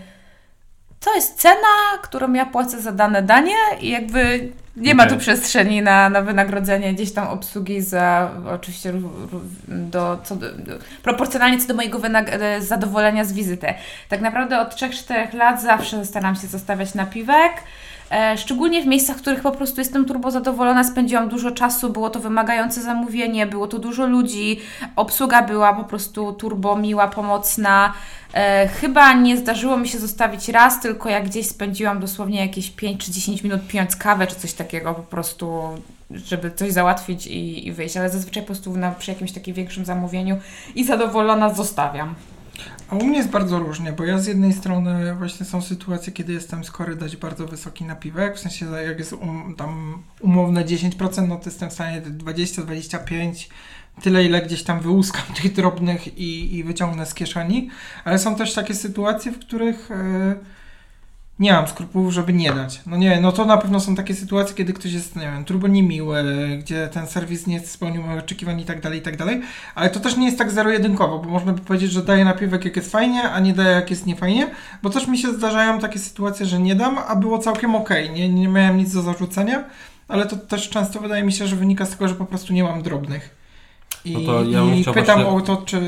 to jest cena, którą ja płacę za dane danie i jakby nie ma tu przestrzeni na, na wynagrodzenie gdzieś tam obsługi za oczywiście do, co do, do, proporcjonalnie co do mojego zadowolenia z wizyty. Tak naprawdę od 3-4 lat zawsze staram się zostawiać napiwek. E, szczególnie w miejscach, w których po prostu jestem turbo zadowolona, spędziłam dużo czasu, było to wymagające zamówienie, było to dużo ludzi, obsługa była po prostu turbo miła, pomocna. E, chyba nie zdarzyło mi się zostawić raz, tylko jak gdzieś spędziłam dosłownie jakieś 5 czy 10 minut pijąc kawę czy coś takiego po prostu, żeby coś załatwić i, i wyjść, ale zazwyczaj po prostu na, przy jakimś takim większym zamówieniu i zadowolona zostawiam. A u mnie jest bardzo różnie, bo ja z jednej strony właśnie są sytuacje, kiedy jestem skory dać bardzo wysoki napiwek, w sensie jak jest um, tam umowne 10%, no to jestem w stanie 20-25%, tyle ile gdzieś tam wyłuskam tych drobnych i, i wyciągnę z kieszeni, ale są też takie sytuacje, w których e, nie mam skrupułów, żeby nie dać. No nie, no to na pewno są takie sytuacje, kiedy ktoś jest, nie wiem, turbo niemiły, gdzie ten serwis nie spełnił moich oczekiwań i tak dalej, i tak dalej, ale to też nie jest tak zero-jedynkowo, bo można by powiedzieć, że daję napiwek jak jest fajnie, a nie daję jak jest niefajnie, bo też mi się zdarzają takie sytuacje, że nie dam, a było całkiem okej, nie, nie miałem nic do zarzucenia, ale to też często wydaje mi się, że wynika z tego, że po prostu nie mam drobnych. I, No to ja i pytam właśnie- o to, czy...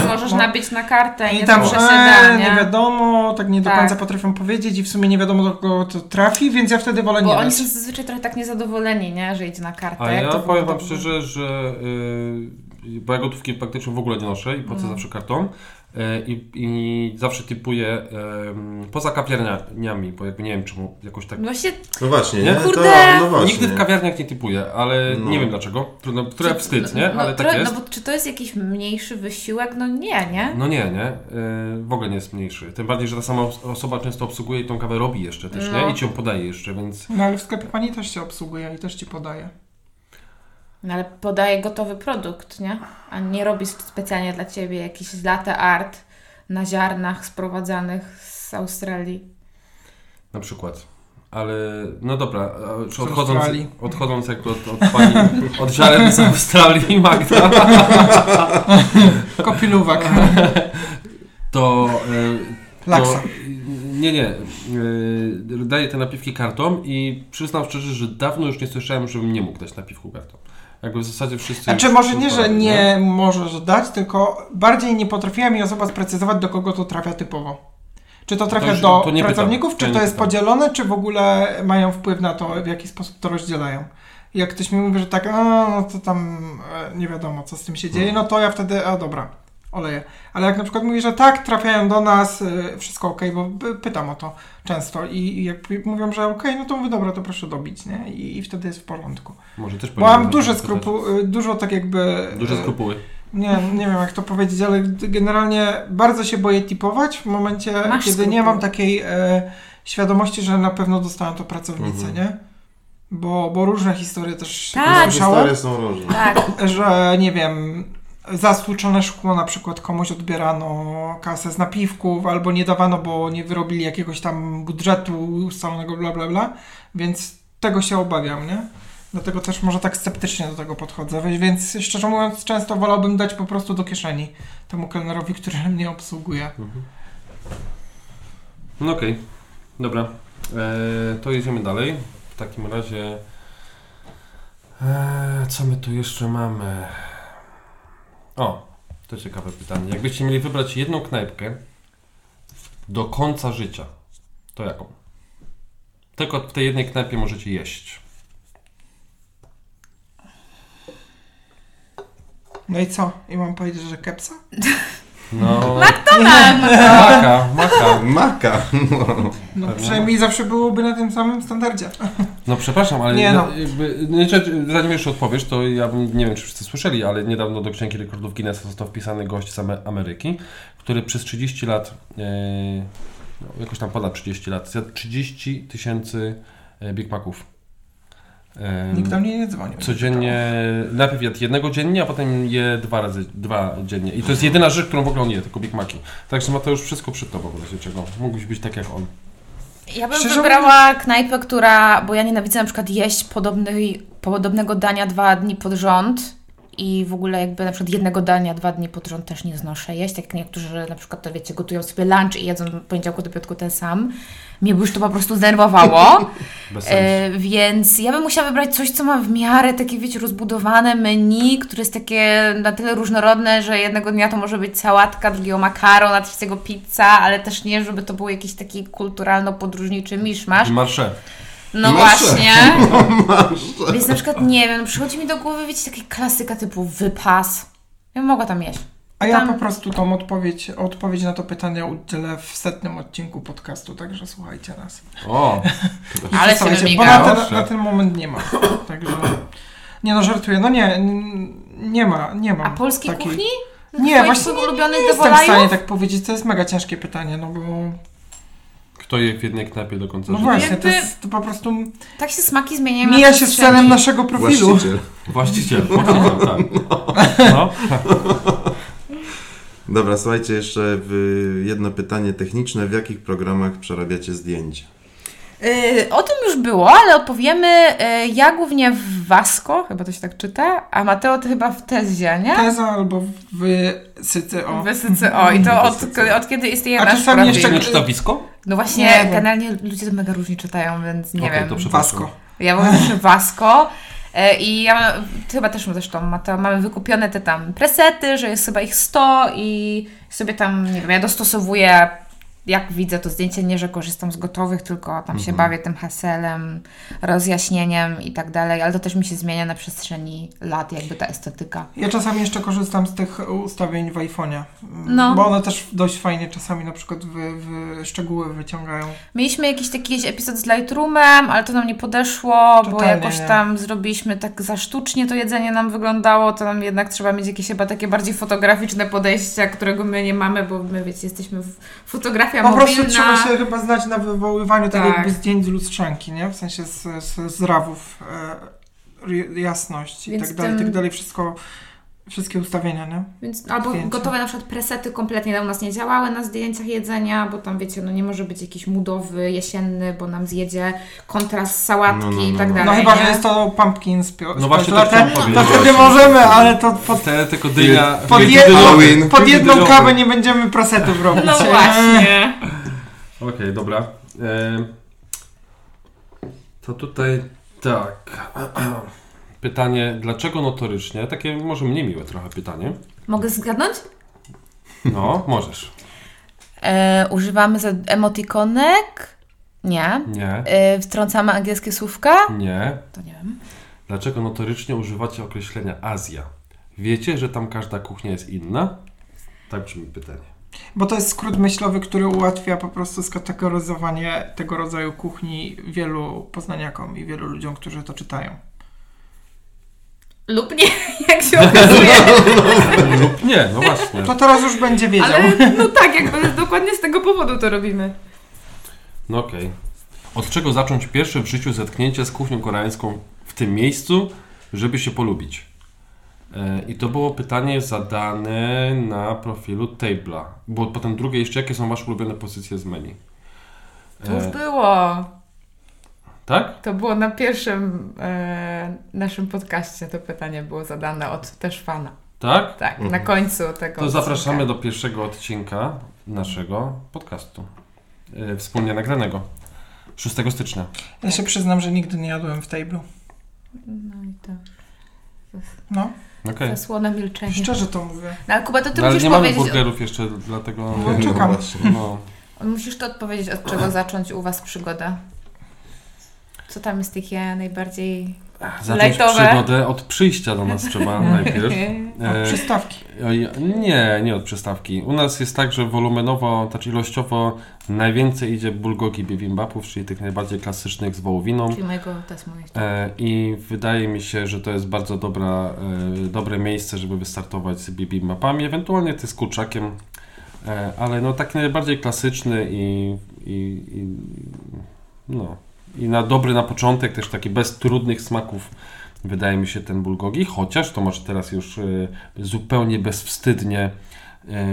Czy możesz no, nabić na kartę i tam, e, nie nie? wiadomo, tak nie do Tak. końca potrafią powiedzieć i w sumie nie wiadomo do kogo to trafi, więc ja wtedy wolę Bo nie oni dać. są zazwyczaj trochę tak niezadowoleni, nie? Że idzie na kartę. A ja powiem Wam szczerze, że yy, bo ja gotówki praktycznie w ogóle nie noszę i płacę No. zawsze kartą i, i zawsze typuję yy, poza kawiarniami, bo jakby nie wiem czemu jakoś tak... No właśnie, No właśnie, Nie? nie? Kurde. To, no właśnie. Nigdy w kawiarniach nie typuję, ale No. nie wiem dlaczego. Trudno, które czy- wstyd, nie? No, Ale tak jest. No bo czy to jest jakiś mniejszy wysiłek? No nie, nie? No nie, nie. Yy, w ogóle nie jest mniejszy. Tym bardziej, że ta sama os- osoba często obsługuje i tą kawę robi jeszcze też, No. nie? I ci ją podaje jeszcze, więc... No ale w sklepie pani też się obsługuje i też ci podaje. No ale podaje gotowy produkt, nie? A nie robi specjalnie dla Ciebie jakiś latte art na ziarnach sprowadzanych z Australii. Na przykład. Ale no dobra, czy odchodząc, Australii. odchodząc jakby od, od pani, od ziaren z Australii, Magda, Kopiluwak. to, e, Laksa. to nie, nie, e, daję te napiwki kartą i przyznam szczerze, że dawno już nie słyszałem, żebym nie mógł dać napiwku kartą. Jakby w zasadzie wszyscy... Znaczy może nie, że pozwalają, nie możesz dać, tylko bardziej nie potrafiła mi osoba sprecyzować, do kogo to trafia typowo. Czy to trafia już- do to nie pytam. pracowników, To czy nie to jest pytam. podzielone, czy w ogóle mają wpływ na to, w jaki sposób to rozdzielają. Jak ktoś mi mówi, że tak, a no to tam e, nie wiadomo, co z tym się dzieje, no to ja wtedy, a dobra, oleję. Ale jak na przykład mówi, że tak, trafiają do nas, y, wszystko ok, bo pytam o to często i, i jak mówią, że ok, no to mówię, dobra, to proszę dobić, nie? I, i wtedy jest w porządku. Może też Bo mam duże zapytać. skrupuły, dużo tak jakby... Duże e, skrupuły. Nie, nie wiem jak to powiedzieć, ale generalnie bardzo się boję tipować w momencie, Masz kiedy skrupuły. nie mam takiej e, świadomości, że na pewno dostaną to pracownicy, Mhm. nie? Bo, bo różne historie też Tak. słyszałem, Historie są różne. Tak. że nie wiem, za stłuczone szkło na przykład komuś odbierano kasę z napiwków, albo nie dawano, bo nie wyrobili jakiegoś tam budżetu ustalonego, bla bla bla, więc tego się obawiam, nie? Dlatego też może tak sceptycznie do tego podchodzę, więc szczerze mówiąc często wolałbym dać po prostu do kieszeni temu kelnerowi, który mnie obsługuje. No okej, dobra. E, to jedziemy dalej. W takim razie. E, co my tu jeszcze mamy? O, to ciekawe pytanie. Jakbyście mieli wybrać jedną knajpkę do końca życia, to jaką? Tylko w tej jednej knajpie możecie jeść. No i co? I mam powiedzieć, że kepsa? No, McDonald's! maka, maka. Maka. No przynajmniej zawsze byłoby na tym samym standardzie. No przepraszam, ale Nie no. jakby, czy- zanim jeszcze odpowiesz, to ja bym, nie wiem czy wszyscy słyszeli, ale niedawno do Księgi Rekordów Guinnessa został wpisany gość z Ame- Ameryki, który przez 30 lat, e, no, jakoś tam ponad 30 lat, zjadł 30 tysięcy e, Big Maców. Nikt mnie nie dzwonił. Codziennie, najpierw jadł jednego dziennie, a potem je dwa razy, dwa dziennie. I to jest jedyna rzecz, którą w ogóle on je, tylko Big Maci. Także ma to już wszystko przed tobą, w razie czego. Mógłbyś być tak jak on. Ja bym Szczerze wybrała knajpę, która, bo ja nienawidzę na przykład jeść podobnej, podobnego dania dwa dni pod rząd i w ogóle jakby na przykład jednego dania dwa dni pod rząd też nie znoszę jeść, tak jak niektórzy na przykład to wiecie, gotują sobie lunch i jedzą poniedziałku do piątku ten sam. Mnie by już to po prostu zdenerwowało. E, więc ja bym musiała wybrać coś, co ma w miarę takie, wiecie, rozbudowane menu, które jest takie na tyle różnorodne, że jednego dnia to może być sałatka, drugiego makaron, a trzeciego pizza, ale też nie, żeby to był jakiś taki kulturalno-podróżniczy miszmasz. Marsze. No Masze. właśnie. Więc na przykład, nie wiem, przychodzi mi do głowy, wiecie, taka klasyka typu wypas. Ja bym mogła tam jeść. A ja po prostu tą odpowiedź, odpowiedź na to pytanie udzielę w setnym odcinku podcastu, także słuchajcie nas. O, Ale się bo na ten, na ten moment nie ma. Także. Nie no, żartuję. No nie, nie ma, nie ma. A polskiej takiej- kuchni? Nie, Twoich właśnie nie, nie jestem w stanie tak powiedzieć, to jest mega ciężkie pytanie, no bo... Kto je w jednej knajpie do końca No życia? właśnie, to jest to po prostu... Tak się smaki zmieniają. Mija się z celem naszego profilu. Właściciel. Właściciel, właściciel, tak. No. Dobra, słuchajcie, jeszcze w jedno pytanie techniczne. W jakich programach przerabiacie zdjęcia? Y, o tym już było, ale odpowiemy. y, ja głównie w Vasco, chyba to się tak czyta, a Mateo to chyba w Tezie, nie? Teza albo w SCO. W SCO. I to od, SCO. od kiedy istnieje A nasz czasami jeszcze- Nie czyta Wisko? No właśnie, Nie generalnie ludzie to mega różnie czytają, więc nie Okej, wiem. to. Vasco. Ja mówię zawsze Vasco. e, I ja ty chyba też zresztą Mateo, mamy wykupione te tam presety, że jest chyba ich 100 i sobie tam, nie wiem, ja dostosowuję jak widzę to zdjęcie, nie że korzystam z gotowych, tylko tam się bawię tym haselem, rozjaśnieniem i tak dalej, ale to też mi się zmienia na przestrzeni lat, jakby ta estetyka. Ja czasami jeszcze korzystam z tych ustawień w iPhone'ie, No. bo one też dość fajnie czasami na przykład w, w szczegóły wyciągają. Mieliśmy jakiś taki epizod z Lightroomem, ale to nam nie podeszło, bo Totalnie jakoś nie. tam zrobiliśmy tak za sztucznie to jedzenie nam wyglądało, to nam jednak trzeba mieć jakieś chyba takie bardziej fotograficzne podejścia, którego my nie mamy, bo my wiecie, jesteśmy w fotografia Po prostu mobilna. trzeba się chyba znać na wywoływaniu tak, Tak. jakby zdjęć z lustrzanki, nie? W sensie z, z, z rawów, e, ri- jasność i Więc tak dalej, tym- tak dalej, wszystko, wszystkie ustawienia, nie? Więc, albo Zdjęcia. gotowe na przykład presety kompletnie u nas nie działały na zdjęciach jedzenia, bo tam wiecie, no nie może być jakiś mudowy, jesienny, bo nam zjedzie kontrast sałatki No, no, i no, tak no. dalej. No chyba, nie? że jest to pumpkin spio- No właśnie to spice chciałem powiedzieć. to wtedy możemy, ale to pod, Te, tylko dynia... pod, jed, Halloween. pod jedną kawę nie będziemy presetów robić. No nie? właśnie. Okej, dobra. Em, to tutaj tak. Pytanie, dlaczego notorycznie? Takie może mniej miłe trochę pytanie. Mogę zgadnąć? No, możesz. E, używamy emotikonek? Nie. Nie, E, wtrącamy angielskie słówka? nie. To nie wiem. Dlaczego notorycznie używacie określenia Azja? Wiecie, że tam każda kuchnia jest inna? Tak brzmi pytanie. Bo to jest skrót myślowy, który ułatwia po prostu skategoryzowanie tego rodzaju kuchni wielu poznaniakom i wielu ludziom, którzy to czytają. Lub nie, jak się okazuje. Lub nie, no właśnie. To teraz już będzie wiedział. Ale no tak, jakby dokładnie z tego powodu to robimy. No okej. Od czego zacząć pierwsze w życiu zetknięcie z kuchnią koreańską w tym miejscu, żeby się polubić? E, I to było pytanie zadane na profilu Table'a. Było potem drugie jeszcze, jakie są Wasze ulubione pozycje z menu? To już E, było. Tak? To było na pierwszym e, naszym podcaście. To pytanie było zadane od też fana. Tak? Tak, na końcu tego. To zapraszamy odcinka. do pierwszego odcinka naszego podcastu. E, wspólnie nagranego. 6 stycznia. Ja się przyznam, że nigdy nie jadłem w table. No i to. No, Okej. Zasłona milczenia. szczerze to mówię. No ale Kuba, to ty No, ale musisz nie mamy powiedzieć. burgerów jeszcze, dlatego... No, czekam. właśnie. No. Musisz to odpowiedzieć, od czego zacząć u Was przygodę. Co tam jest takie najbardziej. Zacząć przygodę od przyjścia do nas trzeba najpierw. Od E, przystawki. nie, nie od przystawki. U nas jest tak, że wolumenowo, znaczy ilościowo najwięcej idzie bulgogi bibimbapów, czyli tych najbardziej klasycznych z wołowiną. Czyli mojego, to jest moje. E, I wydaje mi się, że to jest bardzo dobra, e, dobre miejsce, żeby wystartować z bibimbapami, ewentualnie ty z kurczakiem, e, ale no taki najbardziej klasyczny i, i, i no i na dobry na początek, też taki bez trudnych smaków wydaje mi się ten bulgogi, chociaż to może teraz już e, zupełnie bezwstydnie e,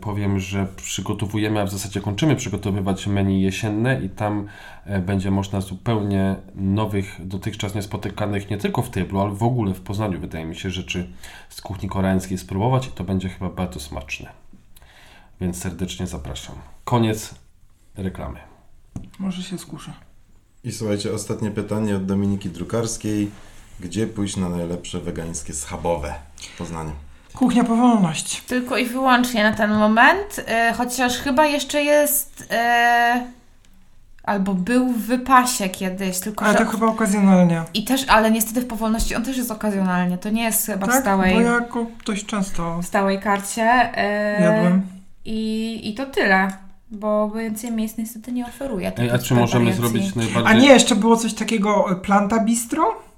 powiem, że przygotowujemy, a w zasadzie kończymy przygotowywać menu jesienne i tam e, będzie można zupełnie nowych, dotychczas niespotykanych nie tylko w Tyblu, ale w ogóle w Poznaniu wydaje mi się rzeczy z kuchni koreańskiej spróbować i to będzie chyba bardzo smaczne. Więc serdecznie zapraszam. Koniec reklamy. Może się skuszę. I słuchajcie, ostatnie pytanie od Dominiki Drukarskiej. Gdzie pójść na najlepsze wegańskie schabowe w Poznaniu? Kuchnia powolność. Tylko i wyłącznie na ten moment, e, chociaż chyba jeszcze jest. E, albo był w wypasie kiedyś, tylko Ale że. to chyba okazjonalnie. I też, ale niestety w powolności on też jest okazjonalnie. To nie jest chyba w Tak? stałej, Bo ja go dość często w stałej karcie. E, jadłem. I, I to tyle. Bo więcej miejsc niestety nie oferuje. Takich a czy możemy wariacji. zrobić A najbardziej... nie, jeszcze było coś takiego, e, Planta Bistro?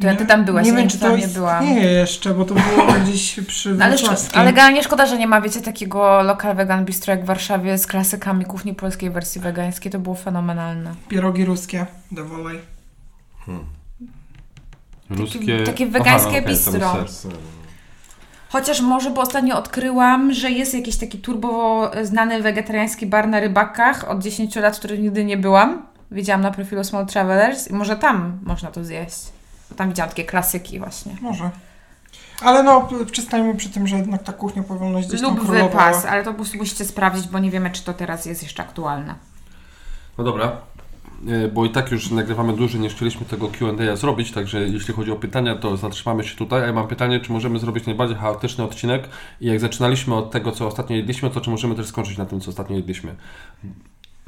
To ja ty tam byłaś, nie ja wiem, nie czy tam to nie byłam. istnieje jeszcze, bo to było gdzieś przy No ale, ale generalnie szkoda, że nie ma, wiecie, takiego lokal vegan bistro jak w Warszawie z klasykami kuchni polskiej wersji wegańskiej. To było fenomenalne. Pierogi ruskie, dawolej. Ruskie... takie wegańskie okej, tam bistro. Chociaż może, bo ostatnio odkryłam, że jest jakiś taki turbo znany wegetariański bar na rybakach od 10 lat, w którym nigdy nie byłam. Widziałam na profilu Small Travelers i może tam można to zjeść. Bo Tam widziałam takie klasyki właśnie. Może. Ale no, p- przystańmy przy tym, że jednak ta kuchnia powolność gdzieś tam Lub królowała. wypas, ale to po prostu musicie sprawdzić, bo nie wiemy, czy to teraz jest jeszcze aktualne. No dobra, E, bo i tak już nagrywamy dłużej niż chcieliśmy tego Q&A zrobić, także jeśli chodzi o pytania, to zatrzymamy się tutaj. A ja mam pytanie, czy możemy zrobić najbardziej chaotyczny odcinek i jak zaczynaliśmy od tego, co ostatnio jedliśmy, to czy możemy też skończyć na tym, co ostatnio jedliśmy?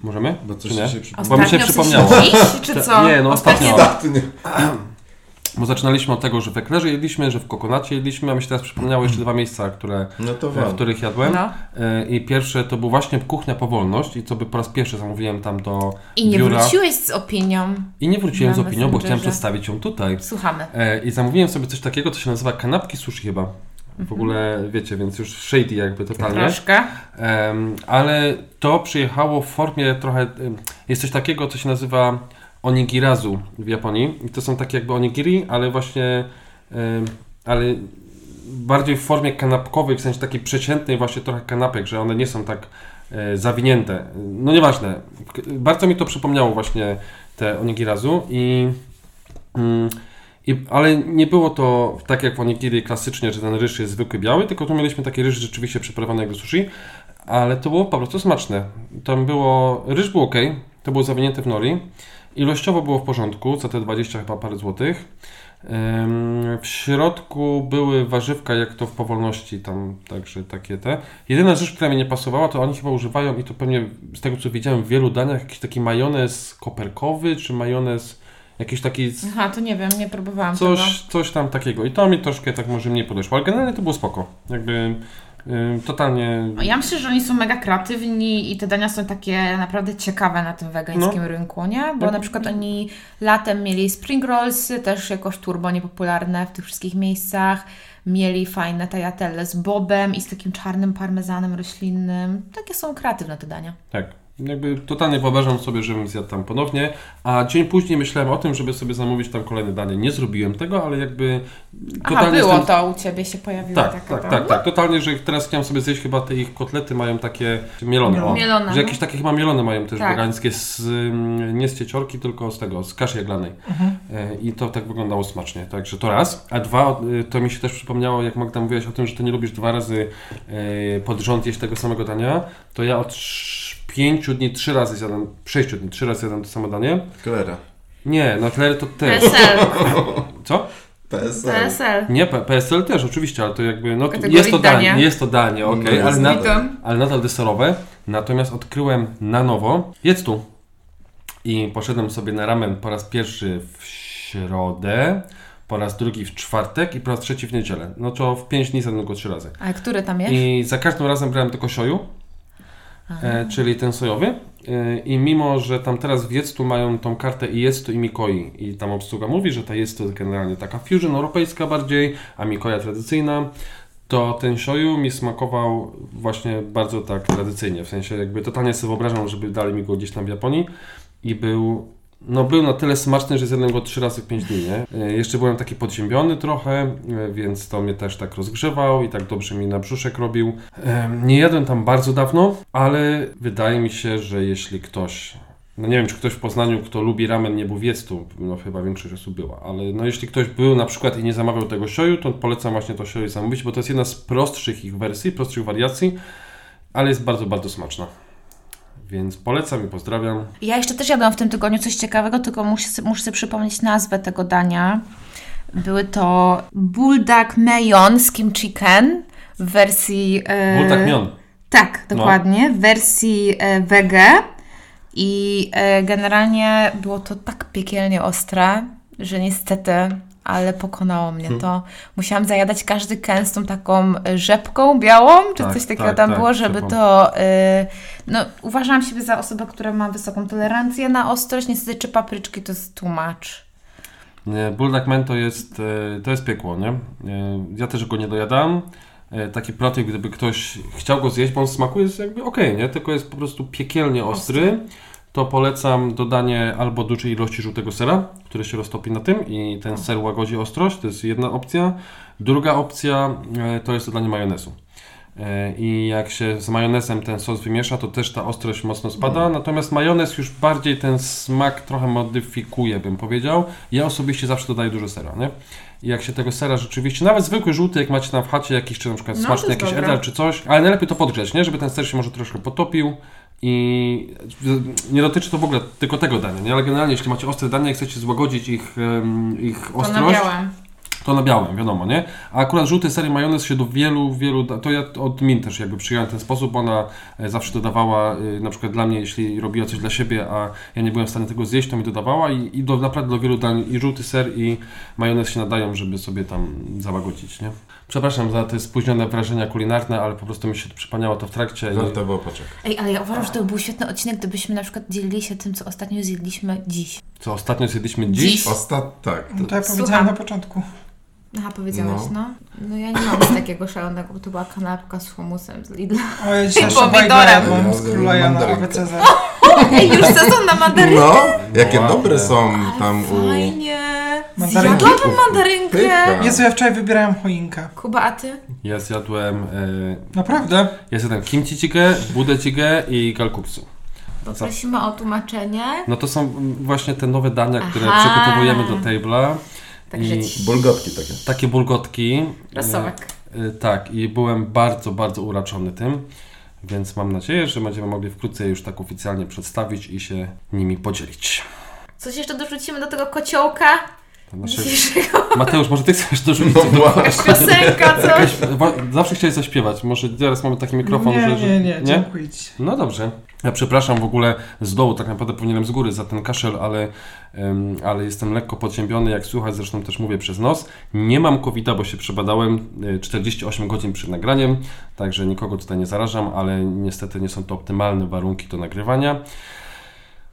Możemy? Bo coś Czy nie? się. Bo mi się przypomniało. Dziś, czy co? Nie, no ostatnio. Ostatnio. Bo zaczynaliśmy od tego, że w eklerze jedliśmy, że w kokonacie jedliśmy, a mi się teraz przypomniało jeszcze dwa miejsca, które, No to w których jadłem. No. E, I pierwsze to był właśnie kuchnia powolność i co by po raz pierwszy zamówiłem tam do I nie biura. wróciłeś z opinią. I nie wróciłem z opinią, bo chciałem przedstawić ją tutaj. Słuchamy. E, I zamówiłem sobie coś takiego, co się nazywa kanapki sushi chyba. W ogóle wiecie, więc już shady jakby totalnie. Troszkę. Em, ale to przyjechało w formie trochę. Jest coś takiego, co się nazywa onigirazu w Japonii. I to są takie jakby onigiri, ale właśnie. ale bardziej w formie kanapkowej, w sensie takiej przeciętnej, właśnie trochę kanapek, że one nie są tak e, zawinięte. No nieważne. Bardzo mi to przypomniało właśnie te onigirazu i. Mm, i, ale nie było to tak jak w onigiri klasycznie, że ten ryż jest zwykły biały, tylko tu mieliśmy taki ryż rzeczywiście jak do sushi, ale to było po prostu smaczne. Tam było, ryż był ok, to było zawinięte w nori, ilościowo było w porządku, za te 20 chyba parę złotych. W środku były warzywka, jak to w powolności, tam także takie te. Jedyna rzecz, która mi nie pasowała, to oni chyba używają, i to pewnie z tego co widziałem w wielu daniach, jakiś taki majonez koperkowy, czy majonez jakiś taki Aha, to nie wiem, nie próbowałam tego. Coś, coś tam takiego. I to mi troszkę tak może mniej podeszło, ale generalnie to było spoko. Jakby totalnie... Ja myślę, że oni są mega kreatywni i te dania są takie naprawdę ciekawe na tym wegańskim rynku, nie? Bo No. na przykład oni latem mieli spring rollsy, też jakoś turbo niepopularne w tych wszystkich miejscach. Mieli fajne tajatelle z bobem i z takim czarnym parmezanem roślinnym. Takie są kreatywne te dania. Tak. Jakby totalnie wyobrażam sobie, żebym zjadł tam ponownie, a dzień później myślałem o tym, żeby sobie zamówić tam kolejne danie. Nie zrobiłem tego, ale jakby Aha, totalnie było jestem... to u Ciebie się pojawiło Tak, taka tak, tam. tak, tak. Totalnie, że teraz chciałem sobie zjeść chyba te ich kotlety mają takie mielone. O, Mielone, że no. jakieś takie chyba mielone mają też Tak. wegańskie z, nie z cieciorki, tylko z tego, z kaszy jaglanej. Mhm. E, I to tak wyglądało smacznie. Także to raz. A dwa, y, to mi się też przypomniało, jak Magda mówiłaś o tym, że ty nie lubisz dwa razy e, pod rząd jeść tego samego dania, to ja od pięciu dni trzy razy zjadam, sześciu dni trzy razy zjadam to samo danie. Klera. Nie, na tle to też. PSL. Co? PSL. PSL. Nie, P- PSL też oczywiście, ale to jakby, no to Kategorii jest to danie, dania. jest to danie, okej, No, ale, jest nadal, ale nadal deserowe. Natomiast odkryłem na nowo, jedz tu. I poszedłem sobie na ramen po raz pierwszy w środę, po raz drugi w czwartek i po raz trzeci w niedzielę. No to w pięć dni zjadłem go trzy razy. A który tam jest? I za każdym razem brałem tylko sioju, e, czyli ten sojowy. E, I mimo, że tam teraz w Jectu mają tą kartę i Jectu i Mikoi i tam obsługa mówi, że ta jest to generalnie taka fusion europejska bardziej, a Mikoja tradycyjna, to ten sioju mi smakował właśnie bardzo tak tradycyjnie, w sensie jakby totalnie sobie wyobrażam, żeby dali mi go gdzieś tam w Japonii i był no był na tyle smaczny, że zjadłem go trzy razy w 5 dni, nie? E, Jeszcze byłem taki podziębiony trochę, e, więc to mnie też tak rozgrzewał i tak dobrze mi na brzuszek robił. E, Nie jadłem tam bardzo dawno, ale wydaje mi się, że jeśli ktoś no nie wiem, czy ktoś w Poznaniu, kto lubi ramen, nie był no chyba większość osób była, ale no jeśli ktoś był na przykład i nie zamawiał tego sioju, to polecam właśnie to sioju zamówić, bo to jest jedna z prostszych ich wersji, prostszych wariacji, ale jest bardzo, bardzo smaczna. Więc polecam i pozdrawiam. Ja jeszcze też jadłam w tym tygodniu coś ciekawego, tylko muszę, muszę sobie przypomnieć nazwę tego dania. Były to buldak mejon skim chicken w wersji... E, Był tak mion. Tak, No. dokładnie, w wersji e, wege i e, generalnie było to tak piekielnie ostre, że niestety, ale pokonało mnie Hmm. to. Musiałam zajadać każdy kęs tą taką e, rzepką białą, czy Tak, coś takiego tak, tam tak, było, żeby to... E, no, uważałam siebie za osobę, która ma wysoką tolerancję na ostrość, niestety czy papryczki to jest too much. Nie, Bulldog Man to jest, e, to jest piekło, nie? Ja też go nie dojadam. Taki plotek, gdyby ktoś chciał go zjeść, bo on w smaku jest jakby okej, nie? Tylko jest po prostu piekielnie ostry. To polecam dodanie albo dużej ilości żółtego sera, który się roztopi na tym i ten ser łagodzi ostrość. To jest jedna opcja. Druga opcja e, to jest dodanie majonezu. E, I jak się z majonezem ten sos wymiesza, to też ta ostrość mocno spada. Natomiast majonez już bardziej ten smak trochę modyfikuje, bym powiedział. Ja osobiście zawsze dodaję dużo sera, nie? I jak się tego sera rzeczywiście, nawet zwykły żółty, jak macie tam w chacie jakiś, czy na przykład No, smaczny jakiś edel czy coś, ale najlepiej to podgrzeć, nie? Żeby ten ser się może troszkę potopił. I nie dotyczy to w ogóle tylko tego dania, nie? Ale generalnie, jeśli macie ostre dania i chcecie złagodzić ich, ich To ostrość, to na białym, wiadomo, nie? A akurat żółty ser i majonez się do wielu, wielu, to ja od Min też jakby przyjąłem ten sposób, bo ona e, zawsze dodawała, y, na przykład dla mnie, jeśli robiła coś dla siebie, a ja nie byłem w stanie tego zjeść, to mi dodawała i, i do, naprawdę do wielu dań i żółty ser i majonez się nadają, żeby sobie tam załagodzić, nie? Przepraszam za te spóźnione wrażenia kulinarne, ale po prostu mi się przypomniało to w trakcie. i- Warto było poczekać. Ej, ale ja uważam, że to by był świetny odcinek, gdybyśmy na przykład dzielili się tym, co ostatnio zjedliśmy dziś. Co ostatnio zjedliśmy dziś? Dziś. Ostat... Tak. No to ja Słucham. powiedziałem na początku. Aha, powiedziałeś, No. no. no. ja nie mam nic takiego szalonego, bo to była kanapka z humusem z Lidla. O, ja dzisiaj pomidorem. z króla Jana. Ej, już sezon na mandarynkę. No, jakie Ładne. dobre są tam u... Fajnie. Mandarynki? Zjadłabym mandarynkę. Pycha. Jezu, ja wczoraj wybierałem choinkę. Kuba, a ty? Ja zjadłem, e, Naprawdę? ja zjadłem kimchi jjigae, budę jjigae i galkuksu. Poprosimy o tłumaczenie. No to są właśnie te nowe dania, które Aha. przygotowujemy do table'a. Także I Bulgotki takie. takie bulgotki. Rosołek. E, e, tak, i byłem bardzo, bardzo uraczony tym. Więc mam nadzieję, że będziemy mogli wkrótce już tak oficjalnie przedstawić i się nimi podzielić. Coś jeszcze dorzucimy do tego kociołka Dzisiejszego? Mateusz, może ty chcesz dorzucić No do właśnie. Piosenka, coś? Jakaś, zawsze chciałeś zaśpiewać. Może teraz mamy taki mikrofon, nie, że, że. nie, nie, dziękuję ci. No dobrze. Ja przepraszam w ogóle z dołu, tak naprawdę powinienem z góry za ten kaszel, ale, em, ale jestem lekko podziębiony, jak słuchać, zresztą też mówię przez nos. Nie mam covid bo się przebadałem y, 48 godzin przed nagraniem, także nikogo tutaj nie zarażam, ale niestety nie są to optymalne warunki do nagrywania.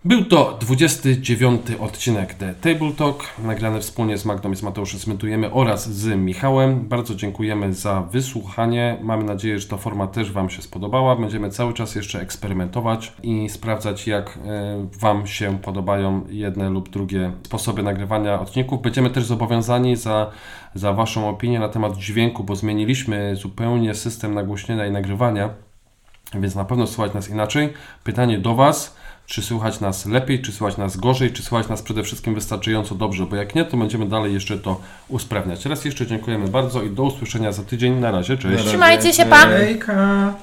Był to 29 odcinek The Table Talk, nagrany wspólnie z Magdą i z Mateuszem Smytujemy oraz z Michałem. Bardzo dziękujemy za wysłuchanie. Mamy nadzieję, że ta forma też Wam się spodobała. Będziemy cały czas jeszcze eksperymentować i sprawdzać, jak e, Wam się podobają jedne lub drugie sposoby nagrywania odcinków. Będziemy też zobowiązani za, za Waszą opinię na temat dźwięku, bo zmieniliśmy zupełnie system nagłośnienia i nagrywania, więc na pewno słuchać nas inaczej. Pytanie do Was. Czy słychać nas lepiej, czy słychać nas gorzej, czy słychać nas przede wszystkim wystarczająco dobrze, bo jak nie, to będziemy dalej jeszcze to usprawniać. Raz jeszcze dziękujemy bardzo i do usłyszenia za tydzień. Na razie, cześć. Trzymajcie się, pa! Hejka!